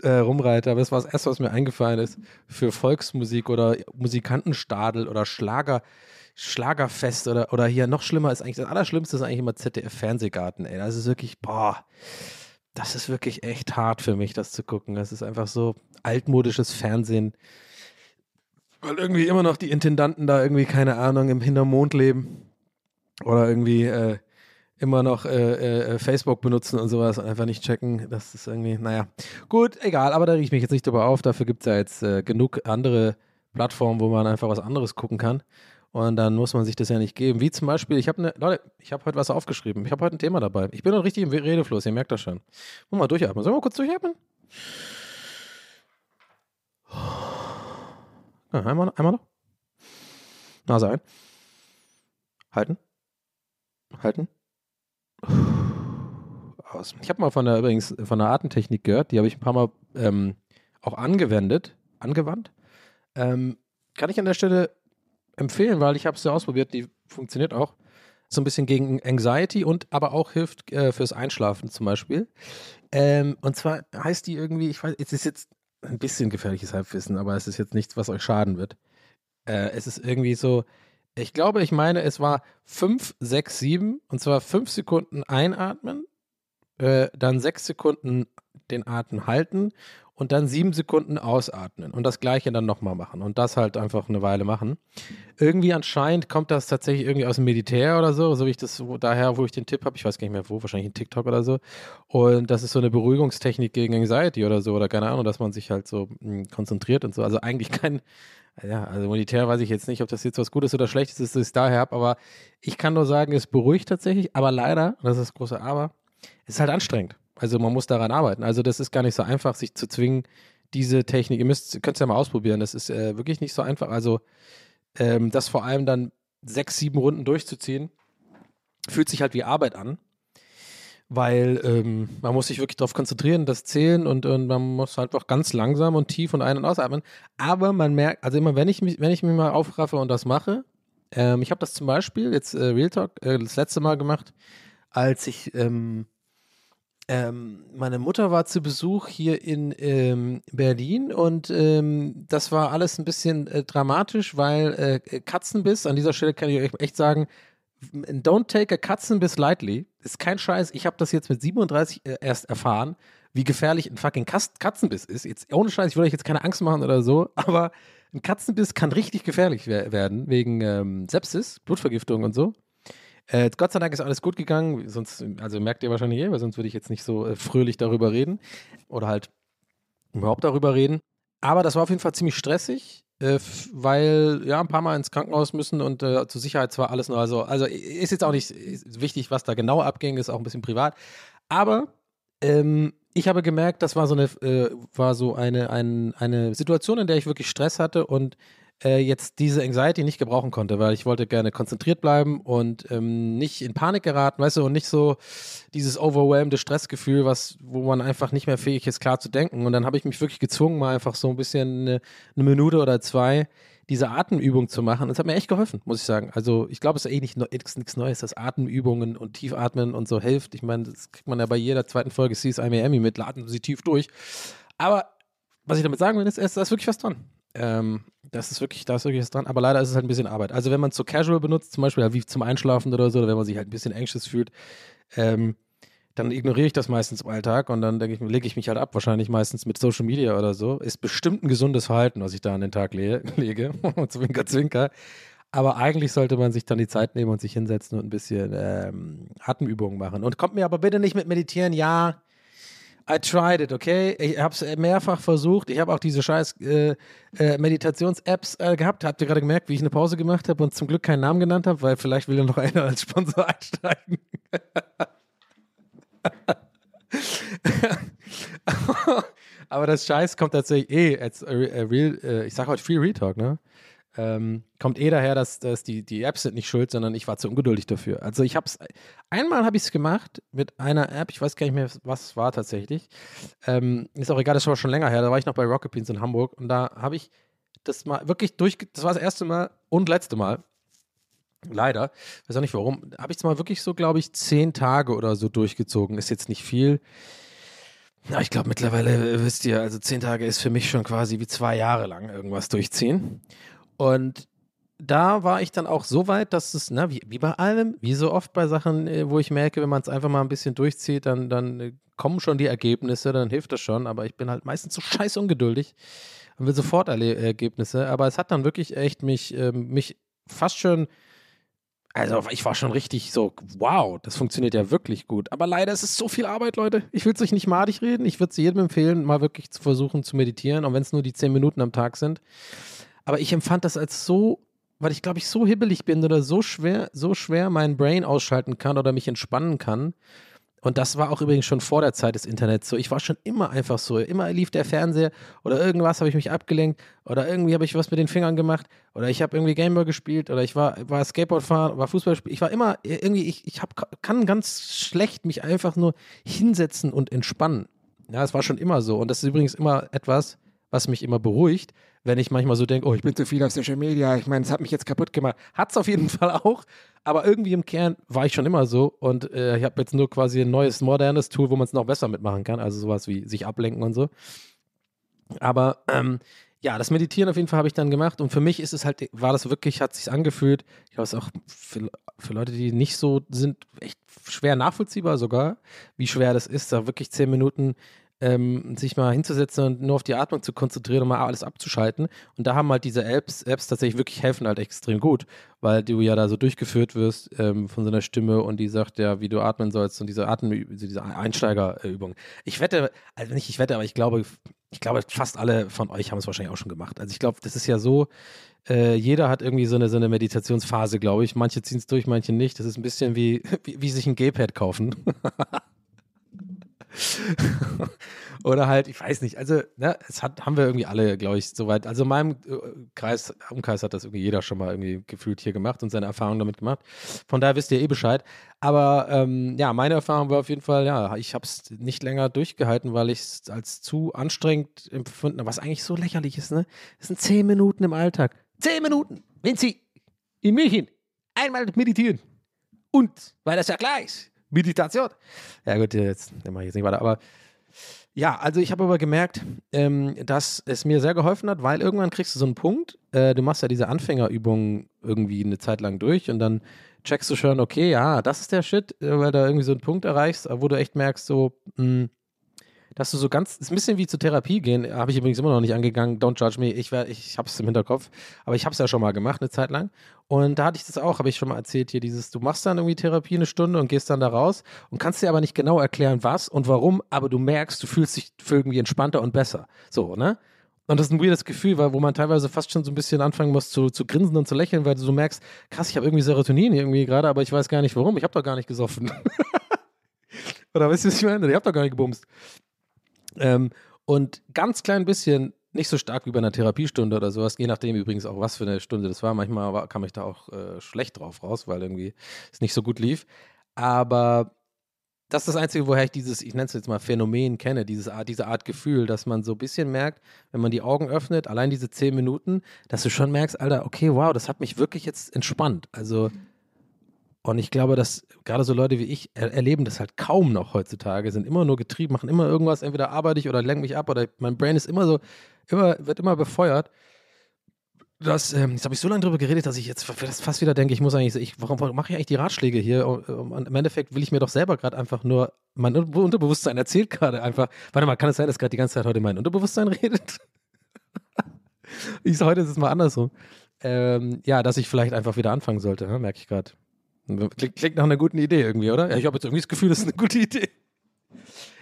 äh, rumreite, aber das war das erste, was mir eingefallen ist für Volksmusik oder Musikantenstadel oder Schlager, Schlagerfest oder, oder hier noch schlimmer ist eigentlich, das Allerschlimmste ist eigentlich immer ZDF-Fernsehgarten, ey. Das ist wirklich, boah, das ist wirklich echt hart für mich, das zu gucken. Das ist einfach so altmodisches Fernsehen. Weil irgendwie immer noch die Intendanten da irgendwie, keine Ahnung, im Hintermond leben. Oder irgendwie äh, immer noch äh, äh, Facebook benutzen und sowas und einfach nicht checken. Das ist irgendwie, naja. Gut, egal, aber da rieche ich mich jetzt nicht drüber auf. Dafür gibt es ja jetzt äh, genug andere Plattformen, wo man einfach was anderes gucken kann. Und dann muss man sich das ja nicht geben. Wie zum Beispiel, ich habe eine, Leute, ich habe heute was aufgeschrieben. Ich habe heute ein Thema dabei. Ich bin noch richtig im Redefluss, ihr merkt das schon. Muss mal durchatmen. Sollen wir mal kurz durchatmen? Ja, einmal, einmal noch. Nase ein. Halten. Halten. Aus. Ich habe mal von der übrigens von der Atemtechnik gehört, die habe ich ein paar Mal ähm, auch angewendet, angewandt. Ähm, kann ich an der Stelle empfehlen, weil ich habe es ja ausprobiert, die funktioniert auch. So ein bisschen gegen Anxiety und aber auch hilft äh, fürs Einschlafen zum Beispiel. Ähm, und zwar heißt die irgendwie, ich weiß, es ist jetzt ein bisschen gefährliches Halbwissen, aber es ist jetzt nichts, was euch schaden wird. Äh, es ist irgendwie so, ich glaube, ich meine, es war 5, 6, 7 und zwar 5 Sekunden einatmen, äh, dann 6 Sekunden den Atem halten und dann 7 Sekunden ausatmen und das gleiche dann nochmal machen und das halt einfach eine Weile machen. Irgendwie anscheinend kommt das tatsächlich irgendwie aus dem Militär oder so, so wie ich das daher, wo ich den Tipp habe, ich weiß gar nicht mehr wo, wahrscheinlich in TikTok oder so. Und das ist so eine Beruhigungstechnik gegen Anxiety oder so oder keine Ahnung, dass man sich halt so mh, konzentriert und so. Also eigentlich kein, ja, also Militär weiß ich jetzt nicht, ob das jetzt was Gutes oder Schlechtes ist, das ich daher habe, aber ich kann nur sagen, es beruhigt tatsächlich, aber leider, das ist das große Aber, es ist halt anstrengend. Also man muss daran arbeiten. Also das ist gar nicht so einfach, sich zu zwingen, diese Technik, ihr müsst, könnt es ja mal ausprobieren, das ist äh, wirklich nicht so einfach. Also ähm, das vor allem dann sechs, sieben Runden durchzuziehen, fühlt sich halt wie Arbeit an. Weil ähm, man muss sich wirklich darauf konzentrieren, das Zählen und, und man muss halt auch ganz langsam und tief und ein- und ausatmen. Aber man merkt, also immer wenn ich mich, wenn ich mich mal aufraffe und das mache, ähm, ich habe das zum Beispiel jetzt äh, Real Talk äh, das letzte Mal gemacht, als ich ähm, ähm, meine Mutter war zu Besuch hier in ähm, Berlin und ähm, das war alles ein bisschen äh, dramatisch, weil äh, Katzenbiss, an dieser Stelle kann ich euch echt sagen, don't take a Katzenbiss lightly. Ist kein Scheiß. Ich habe das jetzt mit 37 äh, erst erfahren, wie gefährlich ein fucking Katzenbiss ist. Jetzt ohne Scheiß, ich will euch jetzt keine Angst machen oder so, aber ein Katzenbiss kann richtig gefährlich wer werden wegen ähm, Sepsis, Blutvergiftung und so. Äh, Gott sei Dank ist alles gut gegangen, sonst, also merkt ihr wahrscheinlich eh, weil sonst würde ich jetzt nicht so äh, fröhlich darüber reden oder halt überhaupt darüber reden. Aber das war auf jeden Fall ziemlich stressig, äh, weil ja ein paar Mal ins Krankenhaus müssen und äh, zur Sicherheit zwar alles nur, also, also ist jetzt auch nicht wichtig, was da genau abging, ist auch ein bisschen privat. Aber ähm, ich habe gemerkt, das war so eine, äh, war so eine, ein, eine Situation, in der ich wirklich Stress hatte und äh, jetzt diese Anxiety nicht gebrauchen konnte, weil ich wollte gerne konzentriert bleiben und ähm, nicht in Panik geraten, weißt du, und nicht so dieses overwhelmende Stressgefühl, was, wo man einfach nicht mehr fähig ist, klar zu denken. Und dann habe ich mich wirklich gezwungen, mal einfach so ein bisschen eine, eine Minute oder zwei diese Atemübung zu machen. Es hat mir echt geholfen, muss ich sagen. Also ich glaube, es ist eh nicht, nichts Neues, dass Atemübungen und Tiefatmen und so hilft. Ich meine, das kriegt man ja bei jeder zweiten Folge CSI Miami mit, atmen Sie tief durch. Aber was ich damit sagen will, ist, ist da ist wirklich was dran. Ähm, das ist wirklich, da ist wirklich was dran, aber leider ist es halt ein bisschen Arbeit. Also wenn man es so casual benutzt, zum Beispiel ja, wie zum Einschlafen oder so, oder wenn man sich halt ein bisschen anxious fühlt, ähm, dann ignoriere ich das meistens im Alltag und dann denke ich, lege ich mich halt ab, wahrscheinlich meistens mit Social Media oder so. Ist bestimmt ein gesundes Verhalten, was ich da an den Tag le lege. zwinker, zwinker. Aber eigentlich sollte man sich dann die Zeit nehmen und sich hinsetzen und ein bisschen ähm, Atemübungen machen. Und kommt mir aber bitte nicht mit Meditieren, ja, I tried it, okay? Ich habe es mehrfach versucht. Ich habe auch diese scheiß äh, äh, Meditations-Apps äh, gehabt. Habt ihr gerade gemerkt, wie ich eine Pause gemacht habe und zum Glück keinen Namen genannt habe, weil vielleicht will ja noch einer als Sponsor einsteigen. Aber das Scheiß kommt tatsächlich eh, als real, äh, ich sage heute viel Real ne? Ähm, kommt eh daher, dass, dass die, die Apps sind nicht schuld, sondern ich war zu ungeduldig dafür. Also ich habe es, einmal habe ich es gemacht mit einer App, ich weiß gar nicht mehr, was es war tatsächlich. Ähm, ist auch egal, das war schon länger her, da war ich noch bei Rocket Beans in Hamburg und da habe ich das mal wirklich durch, das war das erste Mal und letzte Mal, leider, weiß auch nicht warum, habe ich es mal wirklich so, glaube ich, zehn Tage oder so durchgezogen. Ist jetzt nicht viel. Ja, ich glaube mittlerweile äh, wisst ihr, also zehn Tage ist für mich schon quasi wie zwei Jahre lang irgendwas durchziehen. Und da war ich dann auch so weit, dass es, na, wie, wie bei allem, wie so oft bei Sachen, äh, wo ich merke, wenn man es einfach mal ein bisschen durchzieht, dann, dann äh, kommen schon die Ergebnisse, dann hilft das schon. Aber ich bin halt meistens so scheiß ungeduldig und will sofort Erle Ergebnisse. Aber es hat dann wirklich echt mich, ähm, mich fast schon also ich war schon richtig so, wow, das funktioniert ja wirklich gut. Aber leider ist es so viel Arbeit, Leute. Ich will es euch nicht madig reden. Ich würde es jedem empfehlen, mal wirklich zu versuchen zu meditieren, auch wenn es nur die zehn Minuten am Tag sind. Aber ich empfand das als so, weil ich glaube ich so hibbelig bin oder so schwer, so schwer mein Brain ausschalten kann oder mich entspannen kann. Und das war auch übrigens schon vor der Zeit des Internets so. Ich war schon immer einfach so. Immer lief der Fernseher oder irgendwas habe ich mich abgelenkt oder irgendwie habe ich was mit den Fingern gemacht oder ich habe irgendwie Gameboy gespielt oder ich war, war Skateboard fahren, war Fußball spielen. Ich war immer irgendwie, ich, ich hab, kann ganz schlecht mich einfach nur hinsetzen und entspannen. Ja, es war schon immer so. Und das ist übrigens immer etwas, was mich immer beruhigt, wenn ich manchmal so denke, oh, ich bin zu viel auf Social Media, ich meine, es hat mich jetzt kaputt gemacht. Hat es auf jeden Fall auch, aber irgendwie im Kern war ich schon immer so und äh, ich habe jetzt nur quasi ein neues, modernes Tool, wo man es noch besser mitmachen kann, also sowas wie sich ablenken und so. Aber ähm, ja, das Meditieren auf jeden Fall habe ich dann gemacht und für mich ist es halt, war das wirklich, hat sich angefühlt, ich ist auch für, für Leute, die nicht so sind, echt schwer nachvollziehbar sogar, wie schwer das ist, da wirklich zehn Minuten ähm, sich mal hinzusetzen und nur auf die Atmung zu konzentrieren und mal alles abzuschalten. Und da haben halt diese Apps, Apps tatsächlich wirklich helfen halt extrem gut, weil du ja da so durchgeführt wirst ähm, von so einer Stimme und die sagt ja, wie du atmen sollst und diese Atem, diese Einsteigerübung. Ich wette, also nicht ich wette, aber ich glaube, ich glaube, fast alle von euch haben es wahrscheinlich auch schon gemacht. Also ich glaube, das ist ja so, äh, jeder hat irgendwie so eine, so eine Meditationsphase, glaube ich. Manche ziehen es durch, manche nicht. Das ist ein bisschen wie, wie, wie sich ein G-Pad kaufen. Oder halt, ich weiß nicht, also, ne, es hat, haben wir irgendwie alle, glaube ich, soweit. Also in meinem äh, Kreis, Umkreis hat das irgendwie jeder schon mal irgendwie gefühlt hier gemacht und seine Erfahrungen damit gemacht. Von daher wisst ihr eh Bescheid. Aber ähm, ja, meine Erfahrung war auf jeden Fall, ja, ich habe es nicht länger durchgehalten, weil ich es als zu anstrengend empfunden habe, was eigentlich so lächerlich ist, ne? Das sind zehn Minuten im Alltag. Zehn Minuten, wenn Sie in München einmal meditieren. Und, weil das ja klar ist, Meditation. Ja gut, jetzt mache ich jetzt nicht weiter, aber ja, also ich habe aber gemerkt, ähm, dass es mir sehr geholfen hat, weil irgendwann kriegst du so einen Punkt, äh, du machst ja diese Anfängerübungen irgendwie eine Zeit lang durch und dann checkst du schon, okay, ja, das ist der Shit, äh, weil da irgendwie so einen Punkt erreichst, wo du echt merkst, so, mh, dass du so ganz, ist ein bisschen wie zur Therapie gehen, habe ich übrigens immer noch nicht angegangen, don't judge me, ich, ich habe es im Hinterkopf, aber ich habe es ja schon mal gemacht eine Zeit lang und da hatte ich das auch, habe ich schon mal erzählt hier, dieses, du machst dann irgendwie Therapie eine Stunde und gehst dann da raus und kannst dir aber nicht genau erklären, was und warum, aber du merkst, du fühlst dich irgendwie entspannter und besser, so, ne? Und das ist ein weirdes Gefühl, weil, wo man teilweise fast schon so ein bisschen anfangen muss zu, zu grinsen und zu lächeln, weil du so merkst, krass, ich habe irgendwie Serotonin irgendwie gerade, aber ich weiß gar nicht warum. Ich habe doch gar nicht gesoffen. Oder weißt du, was ich meine? Ich habe doch gar nicht gebumst. Ähm, und ganz klein bisschen, nicht so stark wie bei einer Therapiestunde oder sowas, je nachdem übrigens auch, was für eine Stunde das war. Manchmal war, kam ich da auch äh, schlecht drauf raus, weil irgendwie es nicht so gut lief. Aber das ist das Einzige, woher ich dieses, ich nenne es jetzt mal Phänomen kenne, dieses Art, diese Art Gefühl, dass man so ein bisschen merkt, wenn man die Augen öffnet, allein diese zehn Minuten, dass du schon merkst, Alter, okay, wow, das hat mich wirklich jetzt entspannt. Also, und ich glaube, dass gerade so Leute wie ich er erleben das halt kaum noch heutzutage, sind immer nur getrieben, machen immer irgendwas, entweder arbeite ich oder lenke mich ab oder mein Brain ist immer so, immer, wird immer befeuert. Das, ähm, jetzt habe ich so lange drüber geredet, dass ich jetzt fast wieder denke, ich muss eigentlich, ich, warum, warum mache ich eigentlich die Ratschläge hier? Und Im Endeffekt will ich mir doch selber gerade einfach nur, mein Unterbewusstsein erzählt gerade einfach, warte mal, kann es sein, dass gerade die ganze Zeit heute mein Unterbewusstsein redet? ich heute ist es mal andersrum. Ähm, ja, dass ich vielleicht einfach wieder anfangen sollte, ne? merke ich gerade. Klingt, klingt nach einer guten Idee irgendwie, oder? Ja, ich habe jetzt irgendwie das Gefühl, das ist eine gute Idee.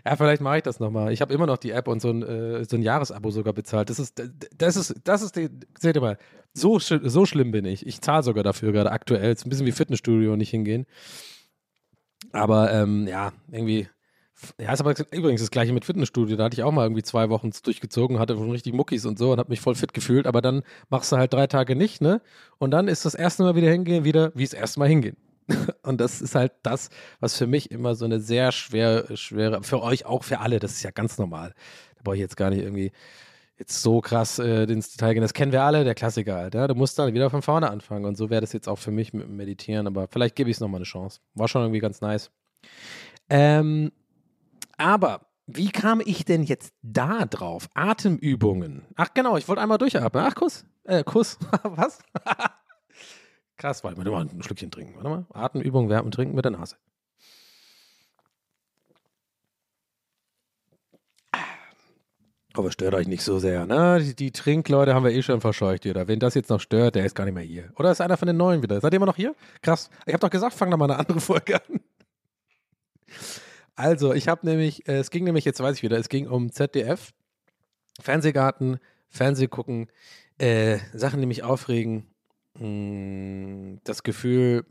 Ja, vielleicht mache ich das nochmal. Ich habe immer noch die App und so ein, äh, so ein Jahresabo sogar bezahlt. Das ist, das ist, das ist die, seht ihr mal, so, so schlimm bin ich. Ich zahle sogar dafür gerade aktuell. Ist ein bisschen wie Fitnessstudio und nicht hingehen. Aber ähm, ja, irgendwie. Ja, ist aber übrigens das gleiche mit Fitnessstudio. Da hatte ich auch mal irgendwie zwei Wochen durchgezogen, hatte schon richtig Muckis und so und habe mich voll fit gefühlt. Aber dann machst du halt drei Tage nicht, ne? Und dann ist das erste Mal wieder hingehen, wieder wie das erste Mal hingehen. Und das ist halt das, was für mich immer so eine sehr schwere, schwere, für euch auch, für alle, das ist ja ganz normal. Da brauche ich jetzt gar nicht irgendwie jetzt so krass äh, ins Detail gehen. Das kennen wir alle, der Klassiker halt. Ja? Du musst dann wieder von vorne anfangen. Und so wäre das jetzt auch für mich mit dem Meditieren. Aber vielleicht gebe ich es nochmal eine Chance. War schon irgendwie ganz nice. Ähm, aber wie kam ich denn jetzt da drauf? Atemübungen. Ach genau, ich wollte einmal durchatmen. Ach, Kuss. Äh, Kuss. Was? Krass, warte mal, mal ein Schlückchen trinken. Warte mal. Atemübung, wärmen, trinken mit der Nase. Aber stört euch nicht so sehr, ne? Die, die, Trinkleute haben wir eh schon verscheucht, oder? Wenn das jetzt noch stört, der ist gar nicht mehr hier. Oder ist einer von den Neuen wieder? Seid ihr immer noch hier? Krass. Ich habe doch gesagt, fang doch mal eine andere Folge an. Also, ich habe nämlich, äh, es ging nämlich, jetzt weiß ich wieder, es ging um ZDF, Fernsehgarten, Fernsehgucken, äh, Sachen, die mich aufregen, hm, das Gefühl,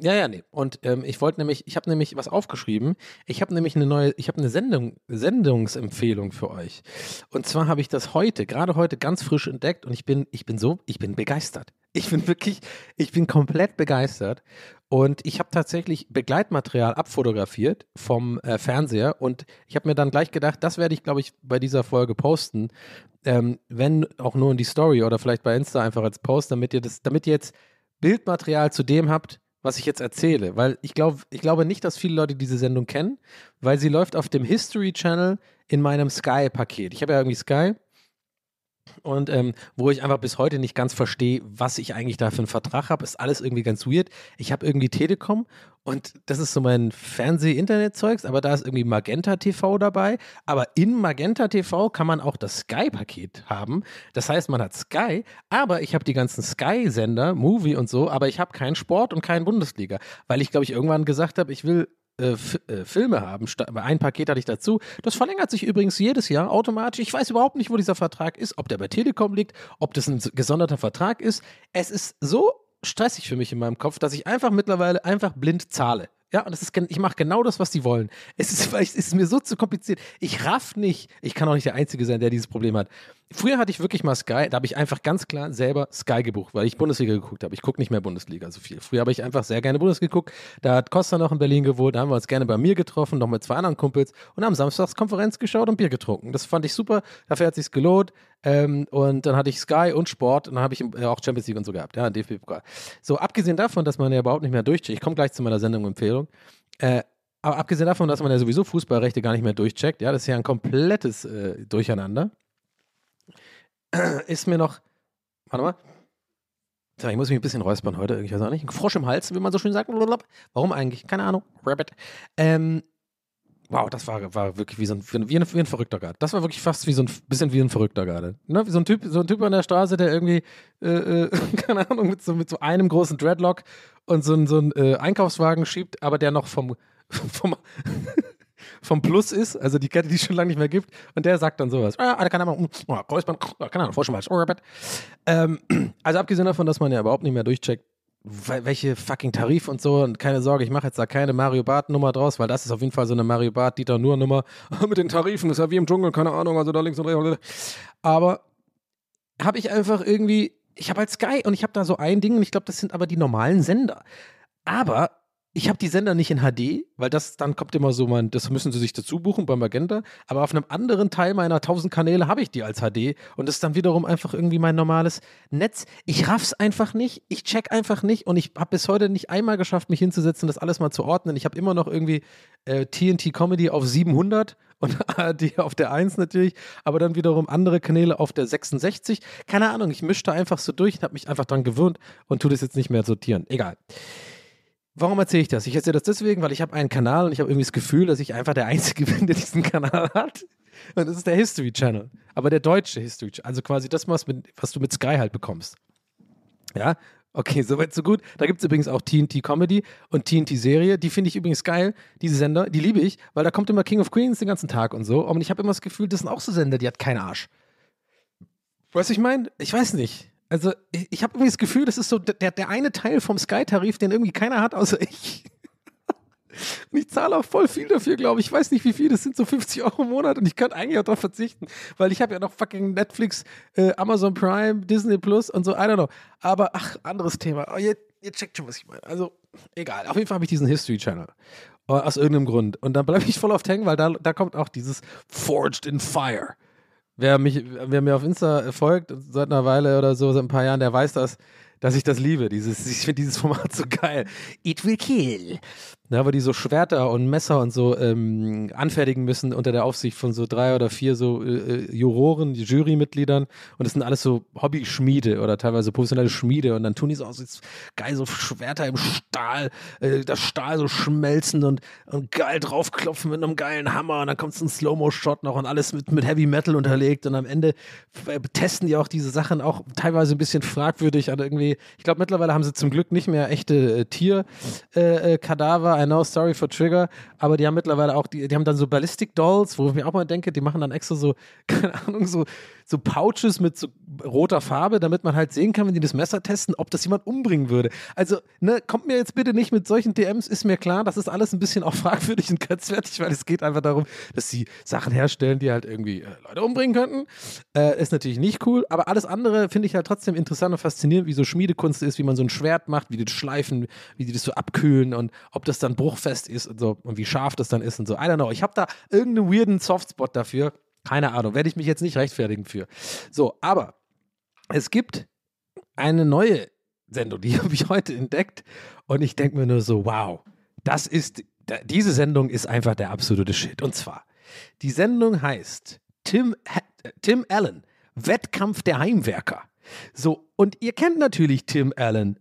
ja, ja, nee. Und ähm, ich wollte nämlich, ich habe nämlich was aufgeschrieben. Ich habe nämlich eine neue, ich habe eine Sendung, Sendungsempfehlung für euch. Und zwar habe ich das heute, gerade heute ganz frisch entdeckt und ich bin, ich bin so, ich bin begeistert. Ich bin wirklich, ich bin komplett begeistert. Und ich habe tatsächlich Begleitmaterial abfotografiert vom äh, Fernseher und ich habe mir dann gleich gedacht, das werde ich, glaube ich, bei dieser Folge posten, ähm, wenn auch nur in die Story oder vielleicht bei Insta einfach als Post, damit ihr das, damit ihr jetzt Bildmaterial zu dem habt, was ich jetzt erzähle. Weil ich glaube, ich glaube nicht, dass viele Leute diese Sendung kennen, weil sie läuft auf dem History Channel in meinem Sky-Paket. Ich habe ja irgendwie Sky und ähm, wo ich einfach bis heute nicht ganz verstehe, was ich eigentlich da für einen Vertrag habe, ist alles irgendwie ganz weird. Ich habe irgendwie Telekom und das ist so mein Fernseh-Internet-Zeugs, aber da ist irgendwie Magenta TV dabei. Aber in Magenta TV kann man auch das Sky-Paket haben. Das heißt, man hat Sky, aber ich habe die ganzen Sky-Sender, Movie und so, aber ich habe keinen Sport und keinen Bundesliga, weil ich glaube ich irgendwann gesagt habe, ich will äh, äh, Filme haben. Ein Paket hatte ich dazu. Das verlängert sich übrigens jedes Jahr automatisch. Ich weiß überhaupt nicht, wo dieser Vertrag ist, ob der bei Telekom liegt, ob das ein gesonderter Vertrag ist. Es ist so stressig für mich in meinem Kopf, dass ich einfach mittlerweile einfach blind zahle. Ja, und das ist, ich mache genau das, was die wollen. Es ist, es ist mir so zu kompliziert. Ich raff nicht. Ich kann auch nicht der Einzige sein, der dieses Problem hat. Früher hatte ich wirklich mal Sky, da habe ich einfach ganz klar selber Sky gebucht, weil ich Bundesliga geguckt habe. Ich gucke nicht mehr Bundesliga so viel. Früher habe ich einfach sehr gerne Bundesliga geguckt. Da hat Costa noch in Berlin gewohnt, da haben wir uns gerne bei mir getroffen, noch mit zwei anderen Kumpels und haben Samstagskonferenz geschaut und Bier getrunken. Das fand ich super, dafür hat sich's gelohnt. Ähm, und dann hatte ich Sky und Sport und dann habe ich äh, auch Champions League und so gehabt, ja, DFB-Pokal. So, abgesehen davon, dass man ja überhaupt nicht mehr durchcheckt, ich komme gleich zu meiner Sendung-Empfehlung, äh, aber abgesehen davon, dass man ja sowieso Fußballrechte gar nicht mehr durchcheckt, ja, das ist ja ein komplettes äh, Durcheinander, ist mir noch, warte mal, ich muss mich ein bisschen räuspern heute, ich weiß auch nicht, ein Frosch im Hals, wie man so schön sagt, warum eigentlich, keine Ahnung, Rabbit, ähm, Wow, das war, war wirklich wie so ein, wie ein, wie ein Verrückter gerade. Das war wirklich fast wie so ein bisschen wie ein Verrückter gerade. Ne? Wie so ein Typ, so ein Typ an der Straße, der irgendwie, äh, äh, keine Ahnung, mit so, mit so einem großen Dreadlock und so, so einen äh, Einkaufswagen schiebt, aber der noch vom, vom, vom Plus ist, also die Kette, die es schon lange nicht mehr gibt, und der sagt dann sowas. Ah, keine Ahnung, oh, Kreuzband, oh, keine Ahnung, Vorschmalz, ähm, Also abgesehen davon, dass man ja überhaupt nicht mehr durchcheckt, welche fucking Tarif und so und keine Sorge, ich mache jetzt da keine Mario Bart Nummer draus, weil das ist auf jeden Fall so eine Mario Bart Dieter Nur Nummer mit den Tarifen, ist ja wie im Dschungel, keine Ahnung, also da links und rechts. Aber habe ich einfach irgendwie, ich habe halt Sky und ich habe da so ein Ding und ich glaube, das sind aber die normalen Sender. Aber ich habe die Sender nicht in HD, weil das dann kommt immer so, man, das müssen sie sich dazu buchen beim Magenta. Aber auf einem anderen Teil meiner 1000 Kanäle habe ich die als HD und das ist dann wiederum einfach irgendwie mein normales Netz. Ich raff's einfach nicht, ich check einfach nicht und ich habe bis heute nicht einmal geschafft, mich hinzusetzen, das alles mal zu ordnen. Ich habe immer noch irgendwie äh, TNT Comedy auf 700 und ARD auf der 1 natürlich, aber dann wiederum andere Kanäle auf der 66. Keine Ahnung, ich mischte einfach so durch und habe mich einfach dran gewöhnt und tu das jetzt nicht mehr sortieren. Egal. Warum erzähle ich das? Ich erzähle das deswegen, weil ich habe einen Kanal und ich habe irgendwie das Gefühl, dass ich einfach der Einzige bin, der diesen Kanal hat. Und das ist der History Channel. Aber der deutsche History Channel. Also quasi das, was, mit, was du mit Sky halt bekommst. Ja, okay, soweit so gut. Da gibt es übrigens auch TNT Comedy und TNT Serie. Die finde ich übrigens geil, diese Sender. Die liebe ich, weil da kommt immer King of Queens den ganzen Tag und so. Und ich habe immer das Gefühl, das sind auch so Sender, die hat keinen Arsch. Weißt du, ich meine? Ich weiß nicht. Also, ich, ich habe irgendwie das Gefühl, das ist so der, der eine Teil vom Sky-Tarif, den irgendwie keiner hat, außer ich. Und ich zahle auch voll viel dafür, glaube ich. Ich weiß nicht, wie viel. Das sind so 50 Euro im Monat und ich könnte eigentlich auch darauf verzichten, weil ich habe ja noch fucking Netflix, äh, Amazon Prime, Disney Plus und so. I don't know. Aber ach, anderes Thema. Oh, ihr, ihr checkt schon, was ich meine. Also, egal. Auf jeden Fall habe ich diesen History Channel. Äh, Aus irgendeinem Grund. Und dann bleibe ich voll oft hängen, weil da, da kommt auch dieses Forged in Fire. Wer, mich, wer mir auf Insta folgt, seit einer Weile oder so, seit ein paar Jahren, der weiß das, dass ich das liebe. Dieses, ich finde dieses Format so geil. It will kill. Ja, wo die so Schwerter und Messer und so ähm, anfertigen müssen unter der Aufsicht von so drei oder vier so äh, äh, Juroren, Jurymitgliedern. Und das sind alles so Hobby-Schmiede oder teilweise professionelle Schmiede. Und dann tun die so aus, geil so Schwerter im Stahl, äh, das Stahl so schmelzen und, und geil draufklopfen mit einem geilen Hammer. Und dann kommt so ein Slow-Mo-Shot noch und alles mit, mit Heavy Metal unterlegt. Und am Ende äh, testen die auch diese Sachen auch teilweise ein bisschen fragwürdig. Also irgendwie, ich glaube, mittlerweile haben sie zum Glück nicht mehr echte äh, Tier-Kadaver. I know, sorry for Trigger. Aber die haben mittlerweile auch, die, die haben dann so Ballistic Dolls, wo ich mir auch mal denke, die machen dann extra so, keine Ahnung, so, so Pouches mit so roter Farbe, damit man halt sehen kann, wenn die das Messer testen, ob das jemand umbringen würde. Also, ne, kommt mir jetzt bitte nicht mit solchen DMs, ist mir klar, das ist alles ein bisschen auch fragwürdig und grenzwertig, weil es geht einfach darum, dass sie Sachen herstellen, die halt irgendwie äh, Leute umbringen könnten. Äh, ist natürlich nicht cool, aber alles andere finde ich halt trotzdem interessant und faszinierend, wie so Schmiedekunst ist, wie man so ein Schwert macht, wie die das schleifen, wie die das so abkühlen und ob das dann bruchfest ist und so und wie scharf das dann ist und so. I don't know. Ich habe da irgendeinen weirden Softspot dafür. Keine Ahnung, werde ich mich jetzt nicht rechtfertigen für. So, aber es gibt eine neue Sendung, die habe ich heute entdeckt und ich denke mir nur so, wow, das ist, diese Sendung ist einfach der absolute Shit. Und zwar, die Sendung heißt Tim, äh, Tim Allen, Wettkampf der Heimwerker. So, und ihr kennt natürlich Tim Allen.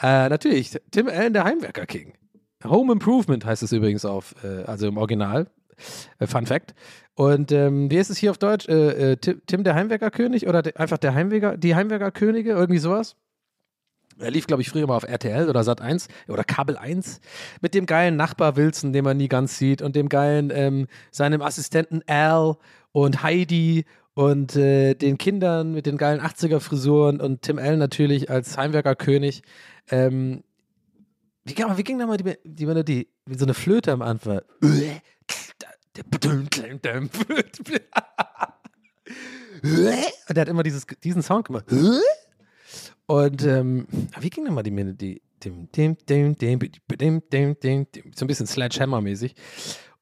Äh, natürlich, Tim Allen, der Heimwerker King. Home Improvement heißt es übrigens auf, äh, also im Original. Äh, Fun Fact. Und ähm, wie ist es hier auf Deutsch? Äh, äh, Tim, Tim der Heimwerkerkönig oder de, einfach der Heimwerker, die Heimwerkerkönige, irgendwie sowas? Er lief, glaube ich, früher mal auf RTL oder Sat 1 oder Kabel 1 mit dem geilen Nachbar Wilson, den man nie ganz sieht, und dem geilen, ähm, seinem Assistenten Al und Heidi und äh, den Kindern mit den geilen 80er-Frisuren und Tim Allen natürlich als Heimwerkerkönig. Ähm, wie, wie ging da mal die, die Melodie? Wie so eine Flöte am Anfang. Und der hat immer dieses, diesen Sound gemacht. Und ähm, wie ging denn mal die Melodie? Dim. So ein bisschen Sledgehammer-mäßig.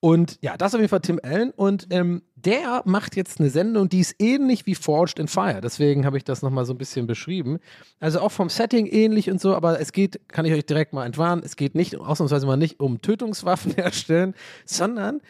Und ja, das auf jeden Fall Tim Allen. Und ähm, der macht jetzt eine Sendung, die ist ähnlich wie Forged in Fire. Deswegen habe ich das nochmal so ein bisschen beschrieben. Also auch vom Setting ähnlich und so, aber es geht, kann ich euch direkt mal entwarnen, es geht nicht, ausnahmsweise mal nicht um Tötungswaffen herstellen, sondern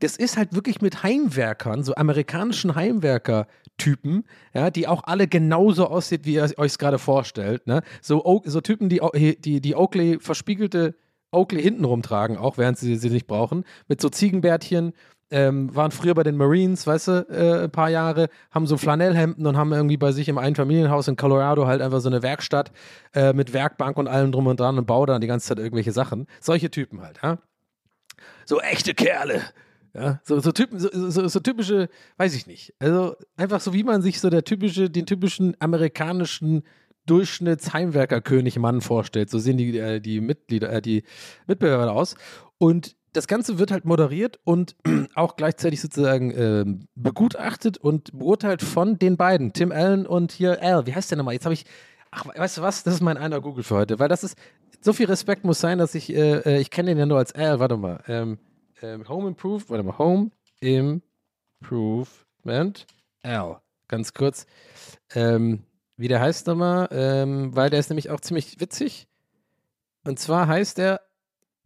das ist halt wirklich mit Heimwerkern, so amerikanischen Heimwerker-Typen, ja, die auch alle genauso aussieht, wie ihr euch es gerade vorstellt. Ne? So, so Typen, die, die, die Oakley verspiegelte Oakley hinten rumtragen, auch während sie sie nicht brauchen, mit so Ziegenbärtchen. Ähm, waren früher bei den Marines, weißt du, äh, ein paar Jahre, haben so Flanellhemden und haben irgendwie bei sich im Einfamilienhaus in Colorado halt einfach so eine Werkstatt äh, mit Werkbank und allem drum und dran und bauen dann die ganze Zeit irgendwelche Sachen. Solche Typen halt, ja. So echte Kerle. Ja, so, so, Typen, so, so, so typische, weiß ich nicht. Also einfach so, wie man sich so der typische, den typischen amerikanischen Durchschnittsheimwerkerkönig-Mann vorstellt. So sehen die, äh, die Mitglieder, äh, die Mitbewerber aus. Und das Ganze wird halt moderiert und auch gleichzeitig sozusagen ähm, begutachtet und beurteilt von den beiden, Tim Allen und hier Al. Wie heißt der nochmal? Jetzt habe ich, ach, weißt du was? Das ist mein einer Google für heute, weil das ist, so viel Respekt muss sein, dass ich, äh, äh, ich kenne den ja nur als Al, warte mal. Ähm, ähm, Home Improvement, warte mal, Home Improvement Al. Ganz kurz. Ähm, wie der heißt nochmal, ähm, weil der ist nämlich auch ziemlich witzig. Und zwar heißt er,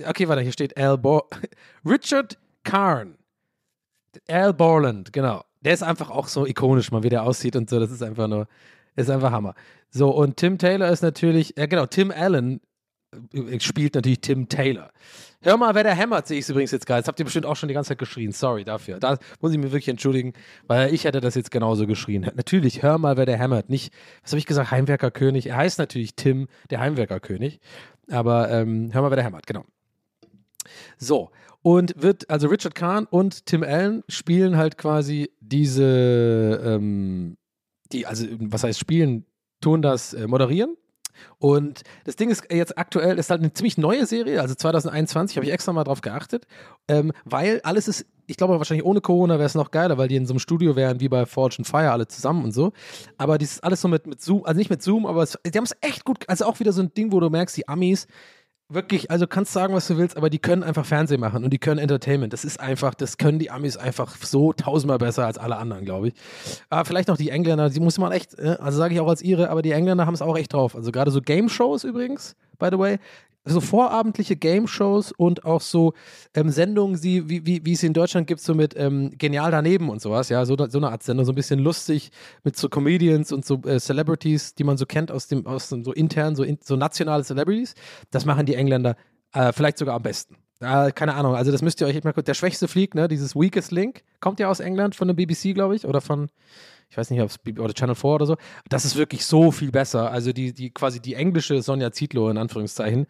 okay, warte, hier steht Al Bor Richard Karn. Al Borland, genau. Der ist einfach auch so ikonisch, mal wie der aussieht und so. Das ist einfach nur, ist einfach Hammer. So, und Tim Taylor ist natürlich, ja genau, Tim Allen äh, spielt natürlich Tim Taylor. Hör mal, wer der hämmert, sehe ich übrigens jetzt gerade. Das habt ihr bestimmt auch schon die ganze Zeit geschrien. Sorry dafür. Da muss ich mir wirklich entschuldigen, weil ich hätte das jetzt genauso geschrien. Natürlich, hör mal, wer der hämmert. Nicht, was habe ich gesagt, Heimwerkerkönig. Er heißt natürlich Tim, der Heimwerkerkönig. Aber ähm, hör mal, wer der hämmert, genau. So, und wird, also Richard Kahn und Tim Allen spielen halt quasi diese, ähm, die, also was heißt spielen, tun das äh, moderieren. Und das Ding ist jetzt aktuell, ist halt eine ziemlich neue Serie, also 2021 habe ich extra mal drauf geachtet, ähm, weil alles ist, ich glaube wahrscheinlich ohne Corona wäre es noch geiler, weil die in so einem Studio wären wie bei Forge and Fire alle zusammen und so. Aber dieses alles so mit, mit Zoom, also nicht mit Zoom, aber es, die haben es echt gut, also auch wieder so ein Ding, wo du merkst, die Amis, wirklich, also kannst sagen, was du willst, aber die können einfach Fernsehen machen und die können Entertainment. Das ist einfach, das können die Amis einfach so tausendmal besser als alle anderen, glaube ich. Aber vielleicht noch die Engländer, die muss man echt, äh, also sage ich auch als ihre, aber die Engländer haben es auch echt drauf. Also gerade so Game-Shows übrigens, by the way, so vorabendliche Game-Shows und auch so ähm, Sendungen, die, wie, wie, es in Deutschland gibt, so mit ähm, Genial daneben und sowas, ja, so, so eine Art Sendung, so ein bisschen lustig mit so Comedians und so äh, Celebrities, die man so kennt aus dem, aus dem so intern, so, in, so nationale Celebrities. Das machen die Engländer äh, vielleicht sogar am besten. Äh, keine Ahnung, also das müsst ihr euch echt mal gucken. Der schwächste Flieg, ne, dieses Weakest Link, kommt ja aus England von der BBC, glaube ich, oder von, ich weiß nicht, ob es oder Channel 4 oder so. Das ist wirklich so viel besser. Also die, die quasi die englische Sonja Zietlow in Anführungszeichen,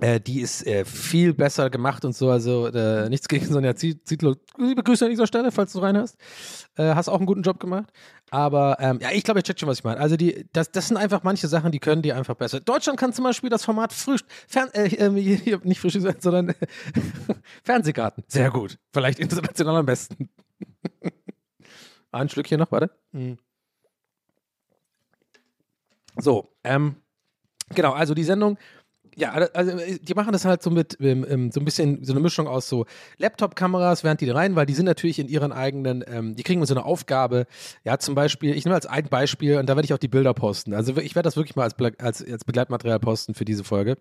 äh, die ist äh, viel besser gemacht und so. Also äh, nichts gegen Sonja Zie- Zietlow. Liebe Grüße an dieser Stelle, falls du reinhörst. Äh, hast auch einen guten Job gemacht. Aber ähm, ja, ich glaube, ihr checkt schon, was ich meine. Also die, das, das sind einfach manche Sachen, die können die einfach besser. Deutschland kann zum Beispiel das Format Frühst Fern äh, äh, hier, nicht Frühstück, sondern Fernsehgarten. Sehr gut. Vielleicht international am besten. Ein Schlückchen noch, warte. Mm. So, ähm, genau, also die Sendung, ja, also äh, die machen das halt so mit ähm, ähm, so ein bisschen so eine Mischung aus so Laptop-Kameras, während die da rein, weil die sind natürlich in ihren eigenen, ähm, die kriegen so eine Aufgabe, ja, zum Beispiel, ich nehme als ein Beispiel und da werde ich auch die Bilder posten. Also ich werde das wirklich mal als, als, als Begleitmaterial posten für diese Folge.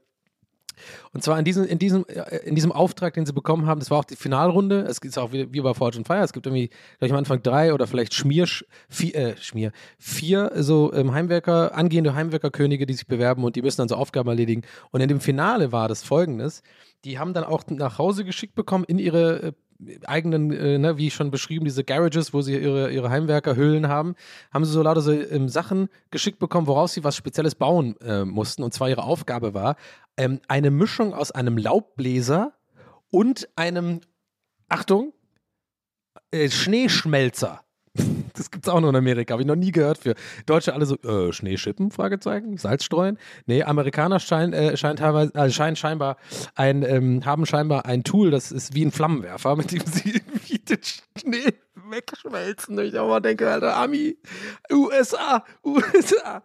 Und zwar in diesem, in, diesem, äh, in diesem Auftrag, den sie bekommen haben, das war auch die Finalrunde. Es ist auch wie, wie bei Forge and Fire. Es gibt irgendwie, glaube ich, am Anfang drei oder vielleicht Schmier, vier, äh, Schmier, vier so ähm, Heimwerker, angehende Heimwerkerkönige, die sich bewerben und die müssen dann so Aufgaben erledigen. Und in dem Finale war das folgendes: Die haben dann auch nach Hause geschickt bekommen in ihre äh, eigenen, äh, ne, wie schon beschrieben, diese Garages, wo sie ihre, ihre Heimwerkerhöhlen haben, haben sie so lauter so ähm, Sachen geschickt bekommen, woraus sie was Spezielles bauen äh, mussten. Und zwar ihre Aufgabe war, ähm, eine Mischung aus einem Laubbläser und einem, Achtung, äh, Schneeschmelzer. Das gibt's auch nur in Amerika, habe ich noch nie gehört für. Deutsche alle so, äh, Schneeschippen, Fragezeichen, Salz streuen. Nee, Amerikaner scheinen, äh, scheinen teilweise, äh, scheinen scheinbar ein, ähm, haben scheinbar ein Tool, das ist wie ein Flammenwerfer, mit dem sie irgendwie den Schnee wegschmelzen. Und ich auch mal denke, Alter, Ami, USA, USA.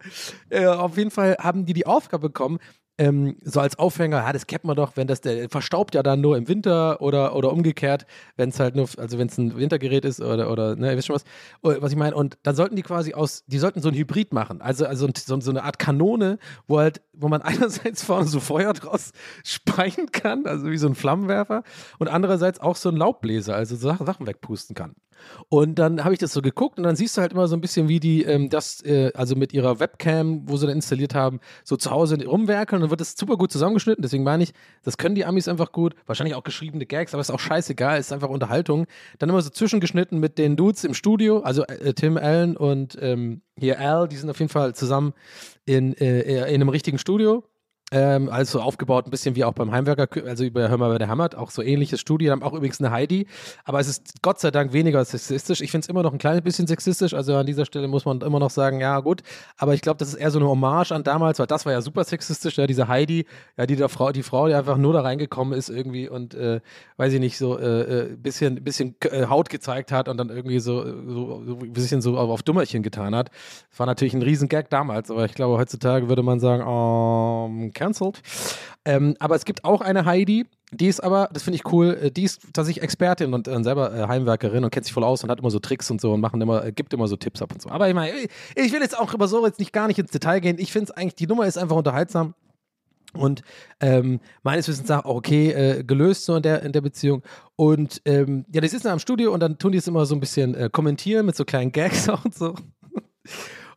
Äh, auf jeden Fall haben die die Aufgabe bekommen, ähm, so als Aufhänger, ja, das kennt man doch, wenn das der verstaubt ja dann nur im Winter oder, oder umgekehrt, wenn es halt nur, also wenn es ein Wintergerät ist oder, oder ne, ihr wisst schon was, oh, was ich meine. Und dann sollten die quasi aus, die sollten so ein Hybrid machen, also, also so, so eine Art Kanone, wo halt, wo man einerseits vorne so Feuer draus speien kann, also wie so ein Flammenwerfer, und andererseits auch so ein Laubbläser, also so Sachen wegpusten kann. Und dann habe ich das so geguckt und dann siehst du halt immer so ein bisschen, wie die ähm, das, äh, also mit ihrer Webcam, wo sie dann installiert haben, so zu Hause rumwerkeln und dann wird das super gut zusammengeschnitten. Deswegen meine ich, das können die Amis einfach gut. Wahrscheinlich auch geschriebene Gags, aber ist auch scheißegal, ist einfach Unterhaltung. Dann immer so zwischengeschnitten mit den Dudes im Studio, also äh, Tim Allen und ähm, hier Al, die sind auf jeden Fall zusammen in, äh, in einem richtigen Studio. Ähm, also aufgebaut ein bisschen wie auch beim Heimwerker, also über Hör mal, wer der hammert, auch so ähnliches Studio, haben auch übrigens eine Heidi, aber es ist Gott sei Dank weniger sexistisch. Ich finde es immer noch ein kleines bisschen sexistisch, also an dieser Stelle muss man immer noch sagen, ja gut, aber ich glaube, das ist eher so eine Hommage an damals, weil das war ja super sexistisch, ja, diese Heidi, ja, die Frau, die Frau, die einfach nur da reingekommen ist irgendwie und, äh, weiß ich nicht, so äh, äh bisschen, bisschen äh, Haut gezeigt hat und dann irgendwie so, so, so ein bisschen so auf Dummerchen getan hat. Das war natürlich ein riesen Gag damals, aber ich glaube, heutzutage würde man sagen, um, cancelled. Ähm, aber es gibt auch eine Heidi, die ist aber, das finde ich cool, äh, die ist tatsächlich Expertin und äh, selber äh, Heimwerkerin und kennt sich voll aus und hat immer so Tricks und so und machen immer, äh, gibt immer so Tipps ab und so. Aber ich meine, ich will jetzt auch über so jetzt nicht gar nicht ins Detail gehen. Ich finde es eigentlich, die Nummer ist einfach unterhaltsam. Und ähm, meines Wissens auch okay äh, gelöst so in der, in der Beziehung. Und ähm, ja, die sitzen am Studio und dann tun die es immer so ein bisschen äh, kommentieren mit so kleinen Gags auch und so.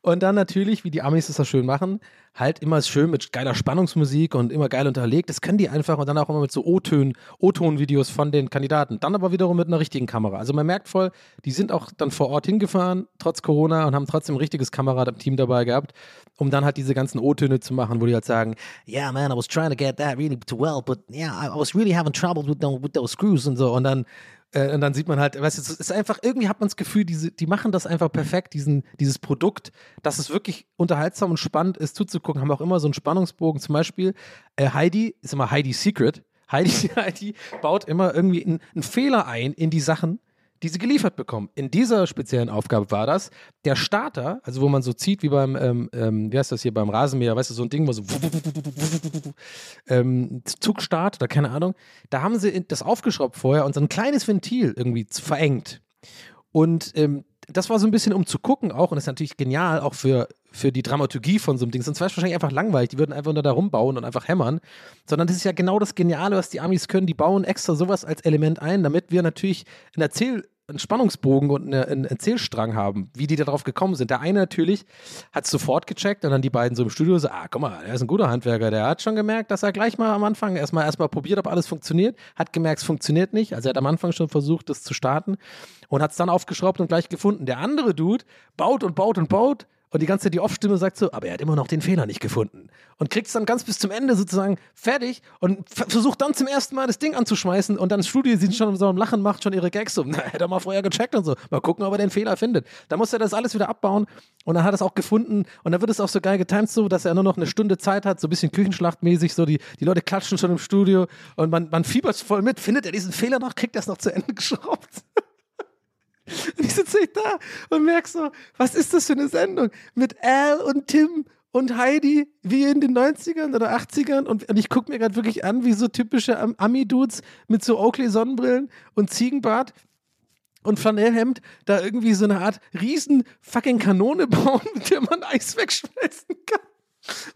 Und dann natürlich, wie die Amis das da schön machen, halt immer schön mit geiler Spannungsmusik und immer geil unterlegt. Das können die einfach und dann auch immer mit so O-Tönen, O-Ton-Videos von den Kandidaten. Dann aber wiederum mit einer richtigen Kamera. Also man merkt voll, die sind auch dann vor Ort hingefahren, trotz Corona, und haben trotzdem ein richtiges Kamerateam dabei gehabt, um dann halt diese ganzen O-Töne zu machen, wo die halt sagen, yeah man, I was trying to get that really to well, but yeah, I was really having trouble with those screws und so. Und dann äh, und dann sieht man halt, weißt du, es ist einfach, irgendwie hat man das Gefühl, diese, die machen das einfach perfekt, diesen, dieses Produkt, dass es wirklich unterhaltsam und spannend ist zuzugucken, haben auch immer so einen Spannungsbogen. Zum Beispiel, äh, Heidi ist immer Heidi Secret. Heidi, Heidi baut immer irgendwie einen, einen Fehler ein in die Sachen, die sie geliefert bekommen. In dieser speziellen Aufgabe war das der Starter, also wo man so zieht wie beim, ähm, ähm, wie heißt das hier, beim Rasenmäher, weißt du, so ein Ding, wo so ähm, Zugstart oder keine Ahnung. Da haben sie das aufgeschraubt vorher und so ein kleines Ventil irgendwie verengt. Und ähm, das war so ein bisschen, um zu gucken auch, und das ist natürlich genial, auch für, für die Dramaturgie von so einem Ding. Sonst wäre es wahrscheinlich einfach langweilig. Die würden einfach nur da rumbauen und einfach hämmern. Sondern das ist ja genau das Geniale, was die Amis können. Die bauen extra sowas als Element ein, damit wir natürlich ein Erzähl einen Spannungsbogen und eine, einen Erzählstrang haben, wie die darauf gekommen sind. Der eine natürlich hat es sofort gecheckt und dann die beiden so im Studio so, ah, guck mal, er ist ein guter Handwerker, der hat schon gemerkt, dass er gleich mal am Anfang erstmal erstmal probiert, ob alles funktioniert, hat gemerkt, es funktioniert nicht, also er hat am Anfang schon versucht, das zu starten und hat es dann aufgeschraubt und gleich gefunden. Der andere Dude baut und baut und baut und die ganze Zeit die Off-Stimme sagt so, aber er hat immer noch den Fehler nicht gefunden. Und kriegt es dann ganz bis zum Ende sozusagen fertig und versucht dann zum ersten Mal das Ding anzuschmeißen und dann das Studio sieht schon so am Lachen, macht schon ihre Gags so. Na, hätte er mal vorher gecheckt und so. Mal gucken, ob er den Fehler findet. Da muss er das alles wieder abbauen und dann hat er es auch gefunden und dann wird es auch so geil getimt so, dass er nur noch eine Stunde Zeit hat, so ein bisschen Küchenschlachtmäßig, so die, die Leute klatschen schon im Studio und man, man fiebert voll mit. Findet er diesen Fehler noch, kriegt er es noch zu Ende geschraubt. Und ich da und merke so, was ist das für eine Sendung? Mit Al und Tim und Heidi wie in den 90ern oder 80ern und, und ich gucke mir gerade wirklich an, wie so typische Ami-Dudes mit so Oakley-Sonnenbrillen und Ziegenbart und Flanellhemd da irgendwie so eine Art riesen fucking Kanone bauen, mit der man Eis wegschmelzen kann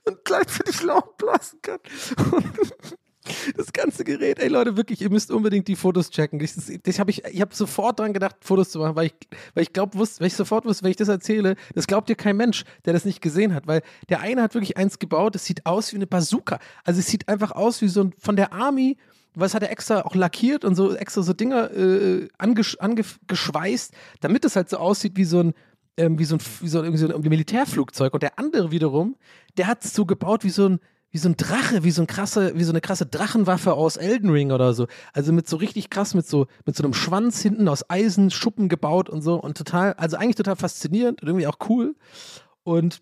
und gleichzeitig Laub blasen kann. Das ganze Gerät, ey Leute, wirklich, ihr müsst unbedingt die Fotos checken. Ich, das hab ich ich habe sofort dran gedacht, Fotos zu machen, weil ich, weil ich glaube, weil ich sofort wusste, wenn ich das erzähle, das glaubt dir kein Mensch, der das nicht gesehen hat, weil der eine hat wirklich eins gebaut, das sieht aus wie eine Bazooka. Also es sieht einfach aus wie so ein, von der Army was hat er extra auch lackiert und so extra so Dinger äh, angesch angeschweißt, damit es halt so aussieht wie so ein ähm, wie so ein, wie so, irgendwie so ein Militärflugzeug und der andere wiederum, der hat es so gebaut wie so ein wie so ein Drache, wie so ein krasse, wie so eine krasse Drachenwaffe aus Elden Ring oder so. Also mit so richtig krass, mit so, mit so einem Schwanz hinten aus Eisenschuppen gebaut und so und total, also eigentlich total faszinierend und irgendwie auch cool. Und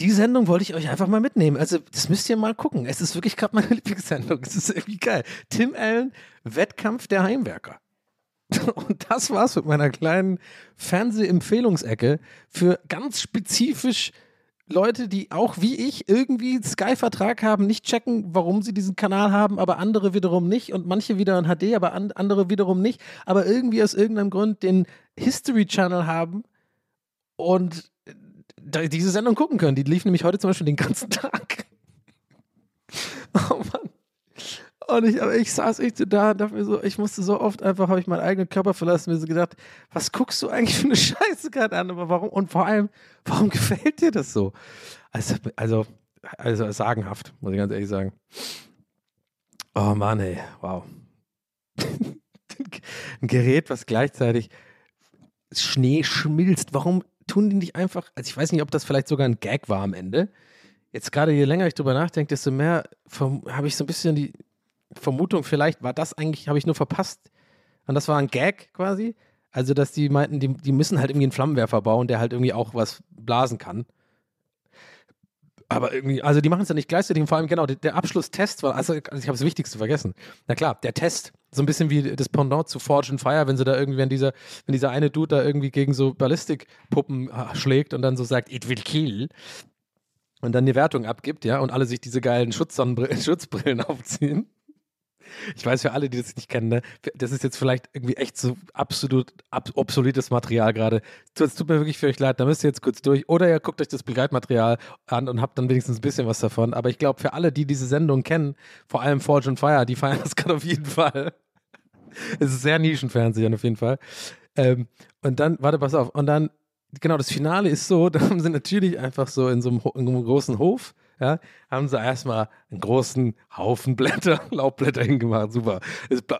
die Sendung wollte ich euch einfach mal mitnehmen. Also, das müsst ihr mal gucken. Es ist wirklich gerade meine Lieblingssendung. Es ist irgendwie geil. Tim Allen, Wettkampf der Heimwerker. Und das war's mit meiner kleinen Fernsehempfehlungsecke für ganz spezifisch Leute, die auch wie ich irgendwie Sky-Vertrag haben, nicht checken, warum sie diesen Kanal haben, aber andere wiederum nicht und manche wieder in HD, aber an, andere wiederum nicht, aber irgendwie aus irgendeinem Grund den History Channel haben und diese Sendung gucken können. Die lief nämlich heute zum Beispiel den ganzen Tag. Oh Mann. Und ich, aber ich saß echt da und dachte mir so, ich musste so oft einfach, habe ich meinen eigenen Körper verlassen, mir so gedacht, was guckst du eigentlich für eine Scheiße gerade an? Aber warum? Und vor allem, warum gefällt dir das so? Also, also, also sagenhaft, muss ich ganz ehrlich sagen. Oh Mann, ey, wow. Ein Gerät, was gleichzeitig Schnee schmilzt. Warum tun die nicht einfach, also ich weiß nicht, ob das vielleicht sogar ein Gag war am Ende. Jetzt gerade je länger ich drüber nachdenke, desto mehr habe ich so ein bisschen die Vermutung, vielleicht war das eigentlich, habe ich nur verpasst. Und das war ein Gag quasi. Also, dass die meinten, die, die müssen halt irgendwie einen Flammenwerfer bauen, der halt irgendwie auch was blasen kann. Aber irgendwie, also die machen es ja nicht gleichzeitig. Und vor allem, genau, der, der Abschlusstest war, also, also ich habe das Wichtigste vergessen. Na klar, der Test, so ein bisschen wie das Pendant zu Forge and Fire, wenn sie da irgendwie, wenn dieser, wenn dieser eine Dude da irgendwie gegen so Ballistikpuppen schlägt und dann so sagt, it will kill. Und dann die Wertung abgibt, ja, und alle sich diese geilen Schutzbrillen aufziehen. Ich weiß für alle, die das nicht kennen, ne, das ist jetzt vielleicht irgendwie echt so absolut ab obsoletes Material gerade. Es tut mir wirklich für euch leid, da müsst ihr jetzt kurz durch. Oder ihr guckt euch das Begleitmaterial an und habt dann wenigstens ein bisschen was davon. Aber ich glaube, für alle, die diese Sendung kennen, vor allem Forge and Fire, die feiern das gerade auf jeden Fall. es ist sehr Nischenfernsehen auf jeden Fall. Ähm, und dann, warte, pass auf, und dann, genau, das Finale ist so, da haben sie natürlich einfach so in so einem, in einem großen Hof ja, haben sie erstmal einen großen Haufen Blätter, Laubblätter hingemacht, super.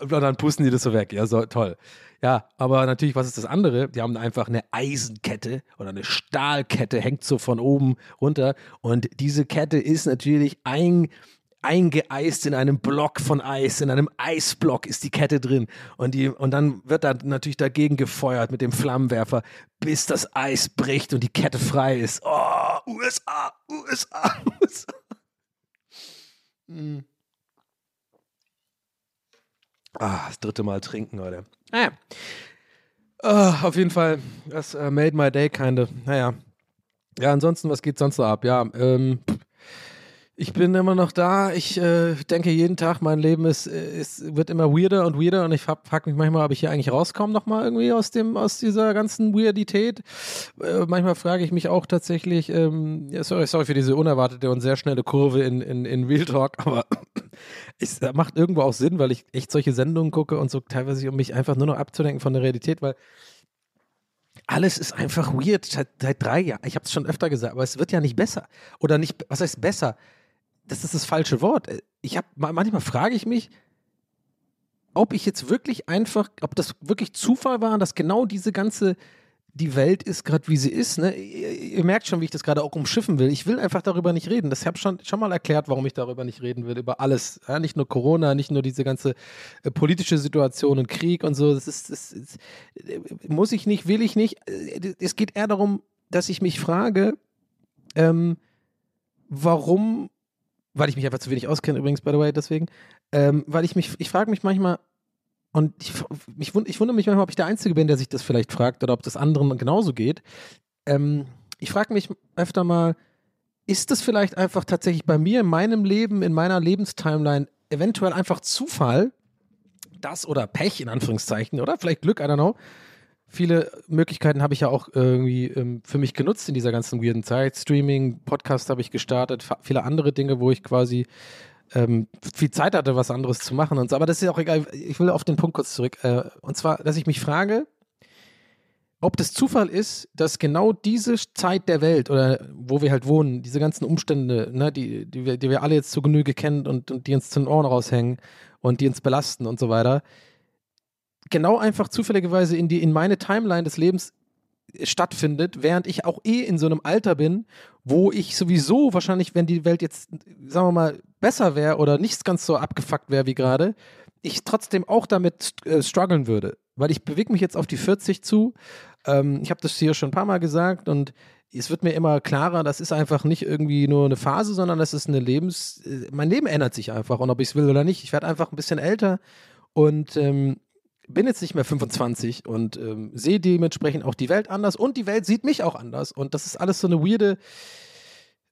Und dann pusten die das so weg, ja, so, toll. Ja, aber natürlich, was ist das andere? Die haben einfach eine Eisenkette oder eine Stahlkette, hängt so von oben runter. Und diese Kette ist natürlich ein, eingeeist in einem Block von Eis, in einem Eisblock ist die Kette drin. Und, die, und dann wird da natürlich dagegen gefeuert mit dem Flammenwerfer, bis das Eis bricht und die Kette frei ist. Oh, USA, USA, USA. Hm. Ah, das dritte Mal trinken, Leute. Naja. Oh, auf jeden Fall, das uh, made my day, kinda. Naja. Ja, ansonsten, was geht sonst so ab? Ja, ähm, ich bin immer noch da. Ich äh, denke jeden Tag, mein Leben ist, ist, wird immer weirder und weirder und ich frage mich manchmal, ob ich hier eigentlich rauskomme nochmal irgendwie aus dem, aus dieser ganzen Weirdität. Äh, manchmal frage ich mich auch tatsächlich, ähm, ja, sorry, sorry für diese unerwartete und sehr schnelle Kurve in, in, in Real Talk, aber es macht irgendwo auch Sinn, weil ich echt solche Sendungen gucke und so teilweise, um mich einfach nur noch abzudenken von der Realität, weil alles ist einfach weird seit, seit drei Jahren. Ich habe es schon öfter gesagt, aber es wird ja nicht besser. Oder nicht, was heißt besser? Das ist das falsche Wort. Ich habe manchmal frage ich mich, ob ich jetzt wirklich einfach, ob das wirklich Zufall war, dass genau diese ganze die Welt ist gerade wie sie ist. Ne? Ihr, ihr, merkt schon, wie ich das gerade auch umschiffen will. Ich will einfach darüber nicht reden. Das habe ich schon, schon mal erklärt, warum ich darüber nicht reden will. Über alles. Ja? Nicht nur Corona, nicht nur diese ganze äh, politische Situation und Krieg und so. Das ist, das ist, äh, muss ich nicht, will ich nicht. Äh, es geht eher darum, dass ich mich frage, ähm, warum weil ich mich einfach zu wenig auskenne, übrigens, by the way, deswegen, ähm, weil ich mich, ich frage mich manchmal, und ich, ich, ich wundere mich manchmal, ob ich der Einzige bin, der sich das vielleicht fragt oder ob das anderen genauso geht. Ähm, ich frage mich öfter mal, ist das vielleicht einfach tatsächlich bei mir in meinem Leben, in meiner Lebenstimeline eventuell einfach Zufall, das oder Pech in Anführungszeichen oder? Vielleicht Glück, I don't know, viele Möglichkeiten habe ich ja auch irgendwie ähm, für mich genutzt in dieser ganzen weirden Zeit. Streaming, Podcast habe ich gestartet, viele andere Dinge, wo ich quasi ähm, viel Zeit hatte, was anderes zu machen und so. Aber das ist auch egal. Ich will auf den Punkt kurz zurück. Äh, und zwar, dass ich mich frage, ob das Zufall ist, dass genau diese Zeit der Welt oder wo wir halt wohnen, diese ganzen Umstände, ne, die, die, wir, die wir alle jetzt zu Genüge kennen und, und die uns zu den Ohren raushängen und die uns belasten und so weiter, genau einfach zufälligerweise in, die, in meine Timeline des Lebens stattfindet, während ich auch eh in so einem Alter bin, wo ich sowieso wahrscheinlich, wenn die Welt jetzt, sagen wir mal, besser wäre oder nicht ganz so abgefuckt wäre wie gerade, ich trotzdem auch damit äh, strugglen würde. Weil ich bewege mich jetzt auf die 40 zu. Ähm, ich habe das hier schon ein paar Mal gesagt und es wird mir immer klarer, das ist einfach nicht irgendwie nur eine Phase, sondern das ist eine Lebens. Äh, mein Leben ändert sich einfach und ob ich es will oder nicht. Ich werde einfach ein bisschen älter und ähm, bin jetzt nicht mehr 25 und ähm, sehe dementsprechend auch die Welt anders und die Welt sieht mich auch anders. Und das ist alles so eine weirde,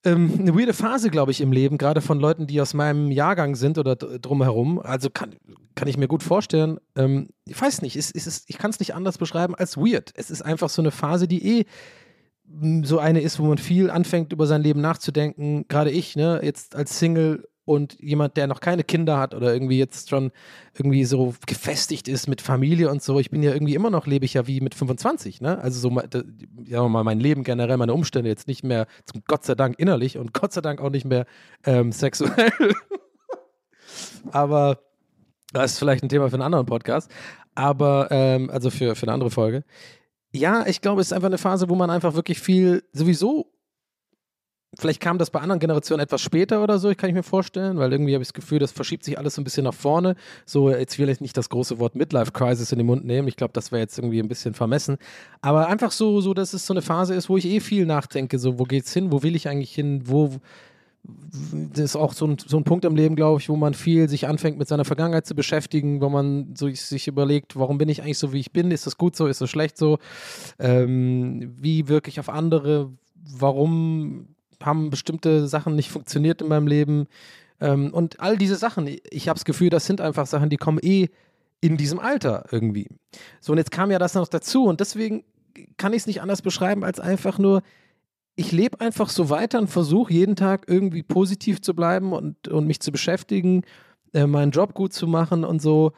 ähm, eine weirde Phase, glaube ich, im Leben, gerade von Leuten, die aus meinem Jahrgang sind oder drumherum. Also kann, kann ich mir gut vorstellen. Ähm, ich weiß nicht, es, es ist, ich kann es nicht anders beschreiben als weird. Es ist einfach so eine Phase, die eh so eine ist, wo man viel anfängt, über sein Leben nachzudenken. Gerade ich, ne, jetzt als Single und jemand, der noch keine Kinder hat oder irgendwie jetzt schon irgendwie so gefestigt ist mit Familie und so. Ich bin ja irgendwie immer noch, lebe ich ja wie mit 25, ne? Also so, ja mal mein Leben generell, meine Umstände jetzt nicht mehr, zum Gott sei Dank innerlich und Gott sei Dank auch nicht mehr ähm, sexuell. Aber das ist vielleicht ein Thema für einen anderen Podcast. Aber, ähm, also für, für eine andere Folge. Ja, ich glaube, es ist einfach eine Phase, wo man einfach wirklich viel sowieso Vielleicht kam das bei anderen Generationen etwas später oder so, kann ich mir vorstellen, weil irgendwie habe ich das Gefühl, das verschiebt sich alles so ein bisschen nach vorne. So, jetzt will ich nicht das große Wort Midlife Crisis in den Mund nehmen. Ich glaube, das wäre jetzt irgendwie ein bisschen vermessen. Aber einfach so, so, dass es so eine Phase ist, wo ich eh viel nachdenke. So, wo geht's hin? Wo will ich eigentlich hin? Wo, das ist auch so ein, so ein Punkt im Leben, glaube ich, wo man viel sich anfängt mit seiner Vergangenheit zu beschäftigen, wo man so sich überlegt, warum bin ich eigentlich so, wie ich bin? Ist das gut so? Ist das schlecht so? Ähm, wie wirke ich auf andere? Warum haben bestimmte Sachen nicht funktioniert in meinem Leben. Ähm, und all diese Sachen, ich habe das Gefühl, das sind einfach Sachen, die kommen eh in diesem Alter irgendwie. So, und jetzt kam ja das noch dazu und deswegen kann ich es nicht anders beschreiben als einfach nur, ich lebe einfach so weiter und versuche jeden Tag irgendwie positiv zu bleiben und, und mich zu beschäftigen, äh, meinen Job gut zu machen und so.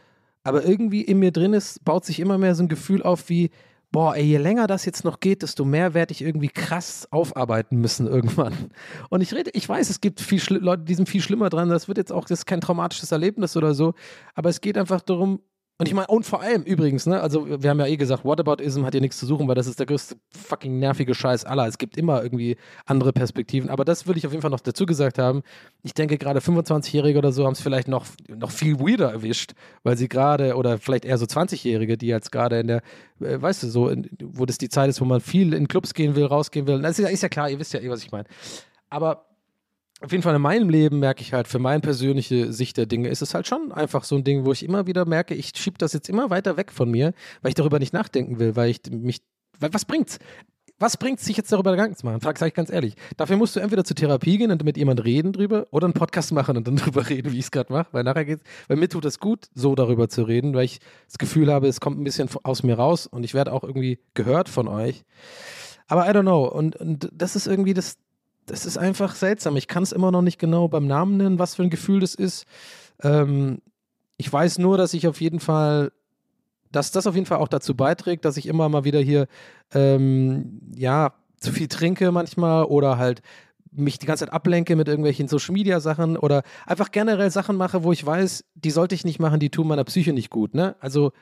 Aber irgendwie in mir drin ist, baut sich immer mehr so ein Gefühl auf wie, boah, ey, je länger das jetzt noch geht, desto mehr werde ich irgendwie krass aufarbeiten müssen irgendwann. Und ich rede, ich weiß, es gibt viel Leute, die sind viel schlimmer dran. Das wird jetzt auch, das ist kein traumatisches Erlebnis oder so. Aber es geht einfach darum, und ich meine, und vor allem übrigens, ne, also wir haben ja eh gesagt, Whataboutism hat hier nichts zu suchen, weil das ist der größte fucking nervige Scheiß aller. Es gibt immer irgendwie andere Perspektiven, aber das würde ich auf jeden Fall noch dazu gesagt haben. Ich denke, gerade 25-Jährige oder so haben es vielleicht noch, noch viel weirder erwischt, weil sie gerade, oder vielleicht eher so 20-Jährige, die jetzt gerade in der, äh, weißt du, so, in, wo das die Zeit ist, wo man viel in Clubs gehen will, rausgehen will. Das ist ist ja klar, ihr wisst ja eh, was ich meine. Aber auf jeden Fall in meinem Leben merke ich halt, für meine persönliche Sicht der Dinge ist es halt schon einfach so ein Ding, wo ich immer wieder merke, ich schiebe das jetzt immer weiter weg von mir, weil ich darüber nicht nachdenken will, weil ich mich, weil was bringt's? Was bringt sich jetzt darüber Gedanken zu machen? Frag, sag ich ganz ehrlich. Dafür musst du entweder zur Therapie gehen und mit jemand reden drüber oder einen Podcast machen und dann drüber reden, wie ich es gerade mache. Weil nachher geht's, weil mir tut es gut, so darüber zu reden, weil ich das Gefühl habe, es kommt ein bisschen aus mir raus und ich werde auch irgendwie gehört von euch. Aber I don't know. Und, und das ist irgendwie das, das ist einfach seltsam. Ich kann es immer noch nicht genau beim Namen nennen, was für ein Gefühl das ist. Ähm, ich weiß nur, dass ich auf jeden Fall, dass das auf jeden Fall auch dazu beiträgt, dass ich immer mal wieder hier, ähm, ja, zu viel trinke manchmal oder halt mich die ganze Zeit ablenke mit irgendwelchen Social Media Sachen oder einfach generell Sachen mache, wo ich weiß, die sollte ich nicht machen, die tun meiner Psyche nicht gut. Ne? Also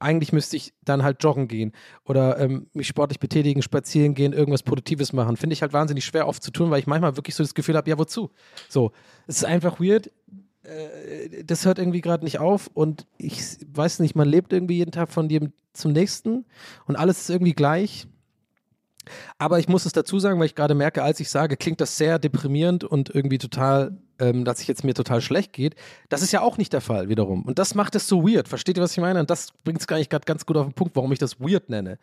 eigentlich müsste ich dann halt joggen gehen oder ähm, mich sportlich betätigen, spazieren gehen, irgendwas Produktives machen. Finde ich halt wahnsinnig schwer oft zu tun, weil ich manchmal wirklich so das Gefühl habe, ja, wozu? So, es ist einfach weird. Äh, das hört irgendwie gerade nicht auf und ich weiß nicht, man lebt irgendwie jeden Tag von dem zum nächsten und alles ist irgendwie gleich. Aber ich muss es dazu sagen, weil ich gerade merke, als ich sage, klingt das sehr deprimierend und irgendwie total ähm, dass es jetzt mir total schlecht geht. Das ist ja auch nicht der Fall wiederum. Und das macht es so weird. Versteht ihr, was ich meine? Und das bringt es gar nicht gerade ganz gut auf den Punkt, warum ich das weird nenne.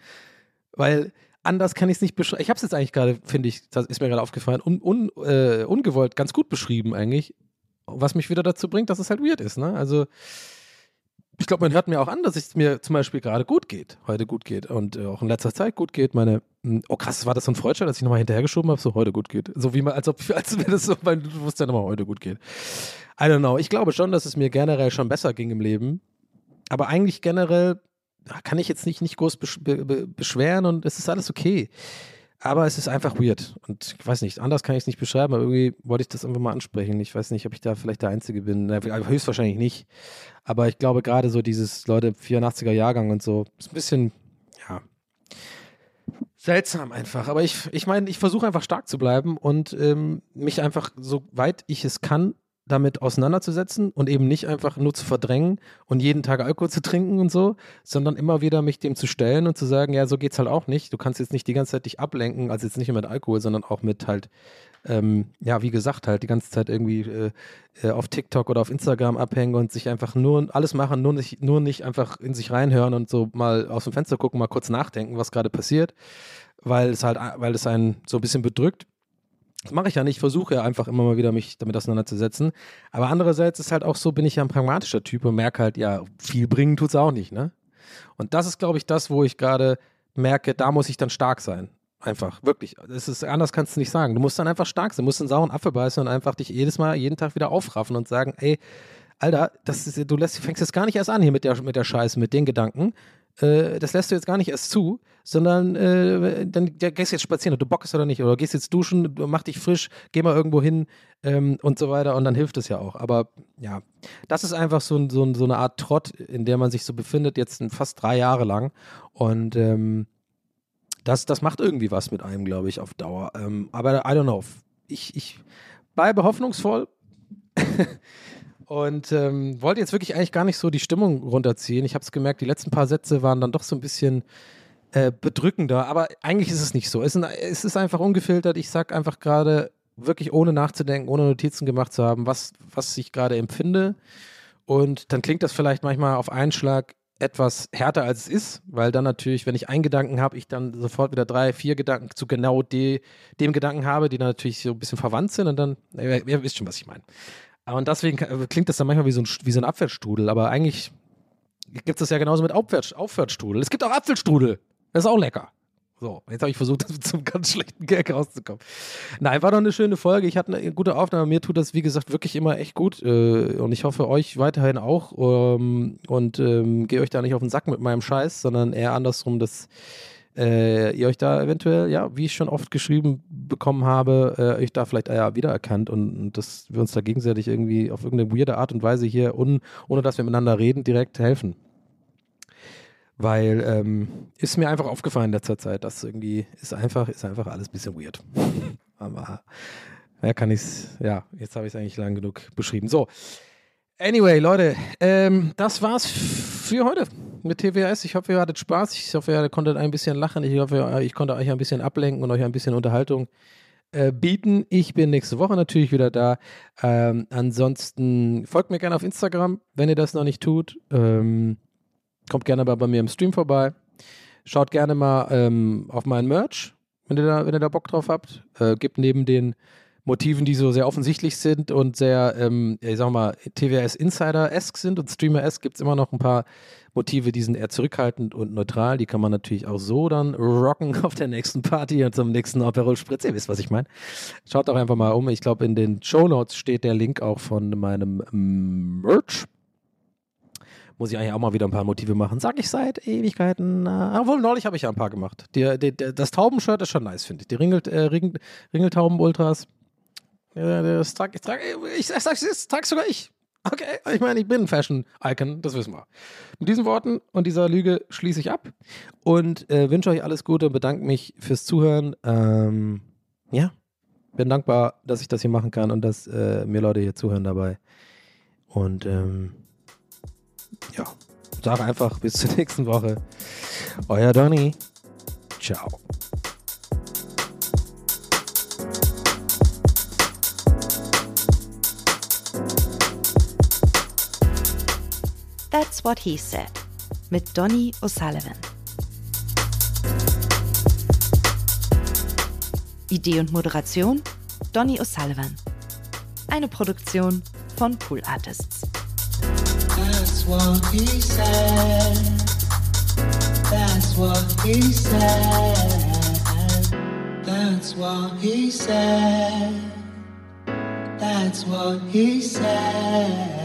Weil anders kann ich es nicht beschreiben. Ich habe es jetzt eigentlich gerade, finde ich, das ist mir gerade aufgefallen, un, un, äh, ungewollt ganz gut beschrieben eigentlich. Was mich wieder dazu bringt, dass es halt weird ist. Ne? Also ich glaube, man hört mir auch an, dass es mir zum Beispiel gerade gut geht, heute gut geht und äh, auch in letzter Zeit gut geht. Meine, hm, oh krass, war das so ein Freudschein, dass ich nochmal hinterhergeschoben habe, so heute gut geht. So wie man, als ob, als wenn das so mein Bewusstsein nochmal heute gut geht. I don't know. Ich glaube schon, dass es mir generell schon besser ging im Leben. Aber eigentlich generell kann ich jetzt nicht, nicht groß besch be beschweren und es ist alles okay. Aber es ist einfach weird. Und ich weiß nicht, anders kann ich es nicht beschreiben, aber irgendwie wollte ich das einfach mal ansprechen. Ich weiß nicht, ob ich da vielleicht der Einzige bin. Höchstwahrscheinlich nicht. Aber ich glaube, gerade so dieses Leute 84er Jahrgang und so, ist ein bisschen, ja, seltsam einfach. Aber ich, ich meine, ich versuche einfach stark zu bleiben und ähm, mich einfach, soweit ich es kann, damit auseinanderzusetzen und eben nicht einfach nur zu verdrängen und jeden Tag Alkohol zu trinken und so, sondern immer wieder mich dem zu stellen und zu sagen, ja, so geht's halt auch nicht. Du kannst jetzt nicht die ganze Zeit dich ablenken, also jetzt nicht nur mit Alkohol, sondern auch mit halt, ähm, ja, wie gesagt, halt die ganze Zeit irgendwie äh, äh, auf TikTok oder auf Instagram abhängen und sich einfach nur alles machen, nur nicht, nur nicht einfach in sich reinhören und so mal aus dem Fenster gucken, mal kurz nachdenken, was gerade passiert, weil es halt, weil es einen so ein bisschen bedrückt das mache ich ja nicht, ich versuche ja einfach immer mal wieder mich damit auseinanderzusetzen. Aber andererseits ist halt auch so, bin ich ja ein pragmatischer Typ und merke halt, ja, viel bringen tut es auch nicht, ne? Und das ist, glaube ich, das, wo ich gerade merke, da muss ich dann stark sein. Einfach, wirklich. Das ist, anders kannst du nicht sagen. Du musst dann einfach stark sein, du musst einen sauren Apfel beißen und einfach dich jedes Mal, jeden Tag wieder aufraffen und sagen, ey, Alter, das ist, du lässt, fängst jetzt gar nicht erst an hier mit der, mit der Scheiße, mit den Gedanken. Äh, das lässt du jetzt gar nicht erst zu, sondern äh, dann ja, gehst jetzt spazieren, ob du Bock hast oder nicht, oder gehst jetzt duschen, mach dich frisch, geh mal irgendwo hin ähm, und so weiter und dann hilft es ja auch. Aber ja, das ist einfach so, so, so eine Art Trott, in der man sich so befindet, jetzt fast drei Jahre lang. Und ähm, das, das macht irgendwie was mit einem, glaube ich, auf Dauer. Ähm, aber I don't know. Ich, ich bleibe hoffnungsvoll. Und ähm, wollte jetzt wirklich eigentlich gar nicht so die Stimmung runterziehen. Ich habe es gemerkt, die letzten paar Sätze waren dann doch so ein bisschen äh, bedrückender. Aber eigentlich ist es nicht so. Es ist, einfach ungefiltert. Ich sage einfach gerade wirklich ohne nachzudenken, ohne Notizen gemacht zu haben, was, was ich gerade empfinde. Und dann klingt das vielleicht manchmal auf einen Schlag etwas härter als es ist, weil dann natürlich, wenn ich einen Gedanken habe, ich dann sofort wieder drei, vier Gedanken zu genau de, dem Gedanken habe, die dann natürlich so ein bisschen verwandt sind und dann, ihr, ihr wisst schon, was ich meine. Und deswegen klingt das dann manchmal wie so ein, wie so ein Abwärtsstrudel, aber eigentlich gibt es das ja genauso mit Aufwärts, Aufwärtsstrudel. Es gibt auch Apfelstrudel. Das ist auch lecker. So, jetzt habe ich versucht, mit so einem ganz schlechten Gag rauszukommen. Nein, war doch eine schöne Folge. Ich hatte eine gute Aufnahme. Mir tut das, wie gesagt, wirklich immer echt gut. Äh, und ich hoffe, euch weiterhin auch. Ähm, und ähm, gehe euch da nicht auf den Sack mit meinem Scheiß, sondern eher andersrum, dass äh, ihr euch da eventuell, ja, wie ich schon oft geschrieben bekommen habe, äh, euch da vielleicht ja, wiedererkannt und, und, dass wir uns da gegenseitig irgendwie auf irgendeine weirde Art und Weise hier, un, ohne dass wir miteinander reden, direkt helfen. Weil ähm, ist mir einfach aufgefallen in letzter Zeit, dass irgendwie ist einfach, ist einfach alles ein bisschen weird. Aber ja, kann ich's, ja, jetzt habe ich es eigentlich lang genug beschrieben. So, Anyway, Leute, ähm, das war's für heute mit TWS. Ich hoffe, ihr hattet Spaß. Ich hoffe, ihr konntet ein bisschen lachen. Ich hoffe, ich konnte euch ein bisschen ablenken und euch ein bisschen Unterhaltung äh, bieten. Ich bin nächste Woche natürlich wieder da. Ähm, ansonsten folgt mir gerne auf Instagram, wenn ihr das noch nicht tut. Ähm, kommt gerne mal bei mir im Stream vorbei. Schaut gerne mal ähm, auf meinen Merch, wenn ihr da, wenn ihr da Bock drauf habt. Äh, gibt neben den Motiven, die so sehr offensichtlich sind und sehr, ähm, ich sag mal, TWS Insider-esque sind und Streamer-esque, gibt es immer noch ein paar Motive, die sind eher zurückhaltend und neutral. Die kann man natürlich auch so dann rocken auf der nächsten Party und zum nächsten Aperol Spritz. Ihr wisst, was ich meine. Schaut doch einfach mal um. Ich glaube, in den Show Notes steht der Link auch von meinem Merch. Muss ich eigentlich auch mal wieder ein paar Motive machen. Sag ich seit Ewigkeiten. Äh, obwohl, neulich habe ich ja ein paar gemacht. Die, die, das Taubenshirt ist schon nice, finde ich. Die Ringel, äh, Ringel, Ringeltauben-Ultras ja, das trage ich, trage, ich, ich trage sogar ich. Okay, ich meine, ich bin ein Fashion-Icon, das wissen wir. Mit diesen Worten und dieser Lüge schließe ich ab und äh, wünsche euch alles Gute und bedanke mich fürs Zuhören. Ähm, ja, bin dankbar, dass ich das hier machen kann und dass äh, mir Leute hier zuhören dabei. Und ähm, ja, sage einfach bis zur nächsten Woche. Euer Donny. Ciao. That's What He Said mit Donny O'Sullivan. Idee und Moderation Donny O'Sullivan. Eine Produktion von Pool Artists. That's what he said. That's what he said. That's what he said. That's what he said.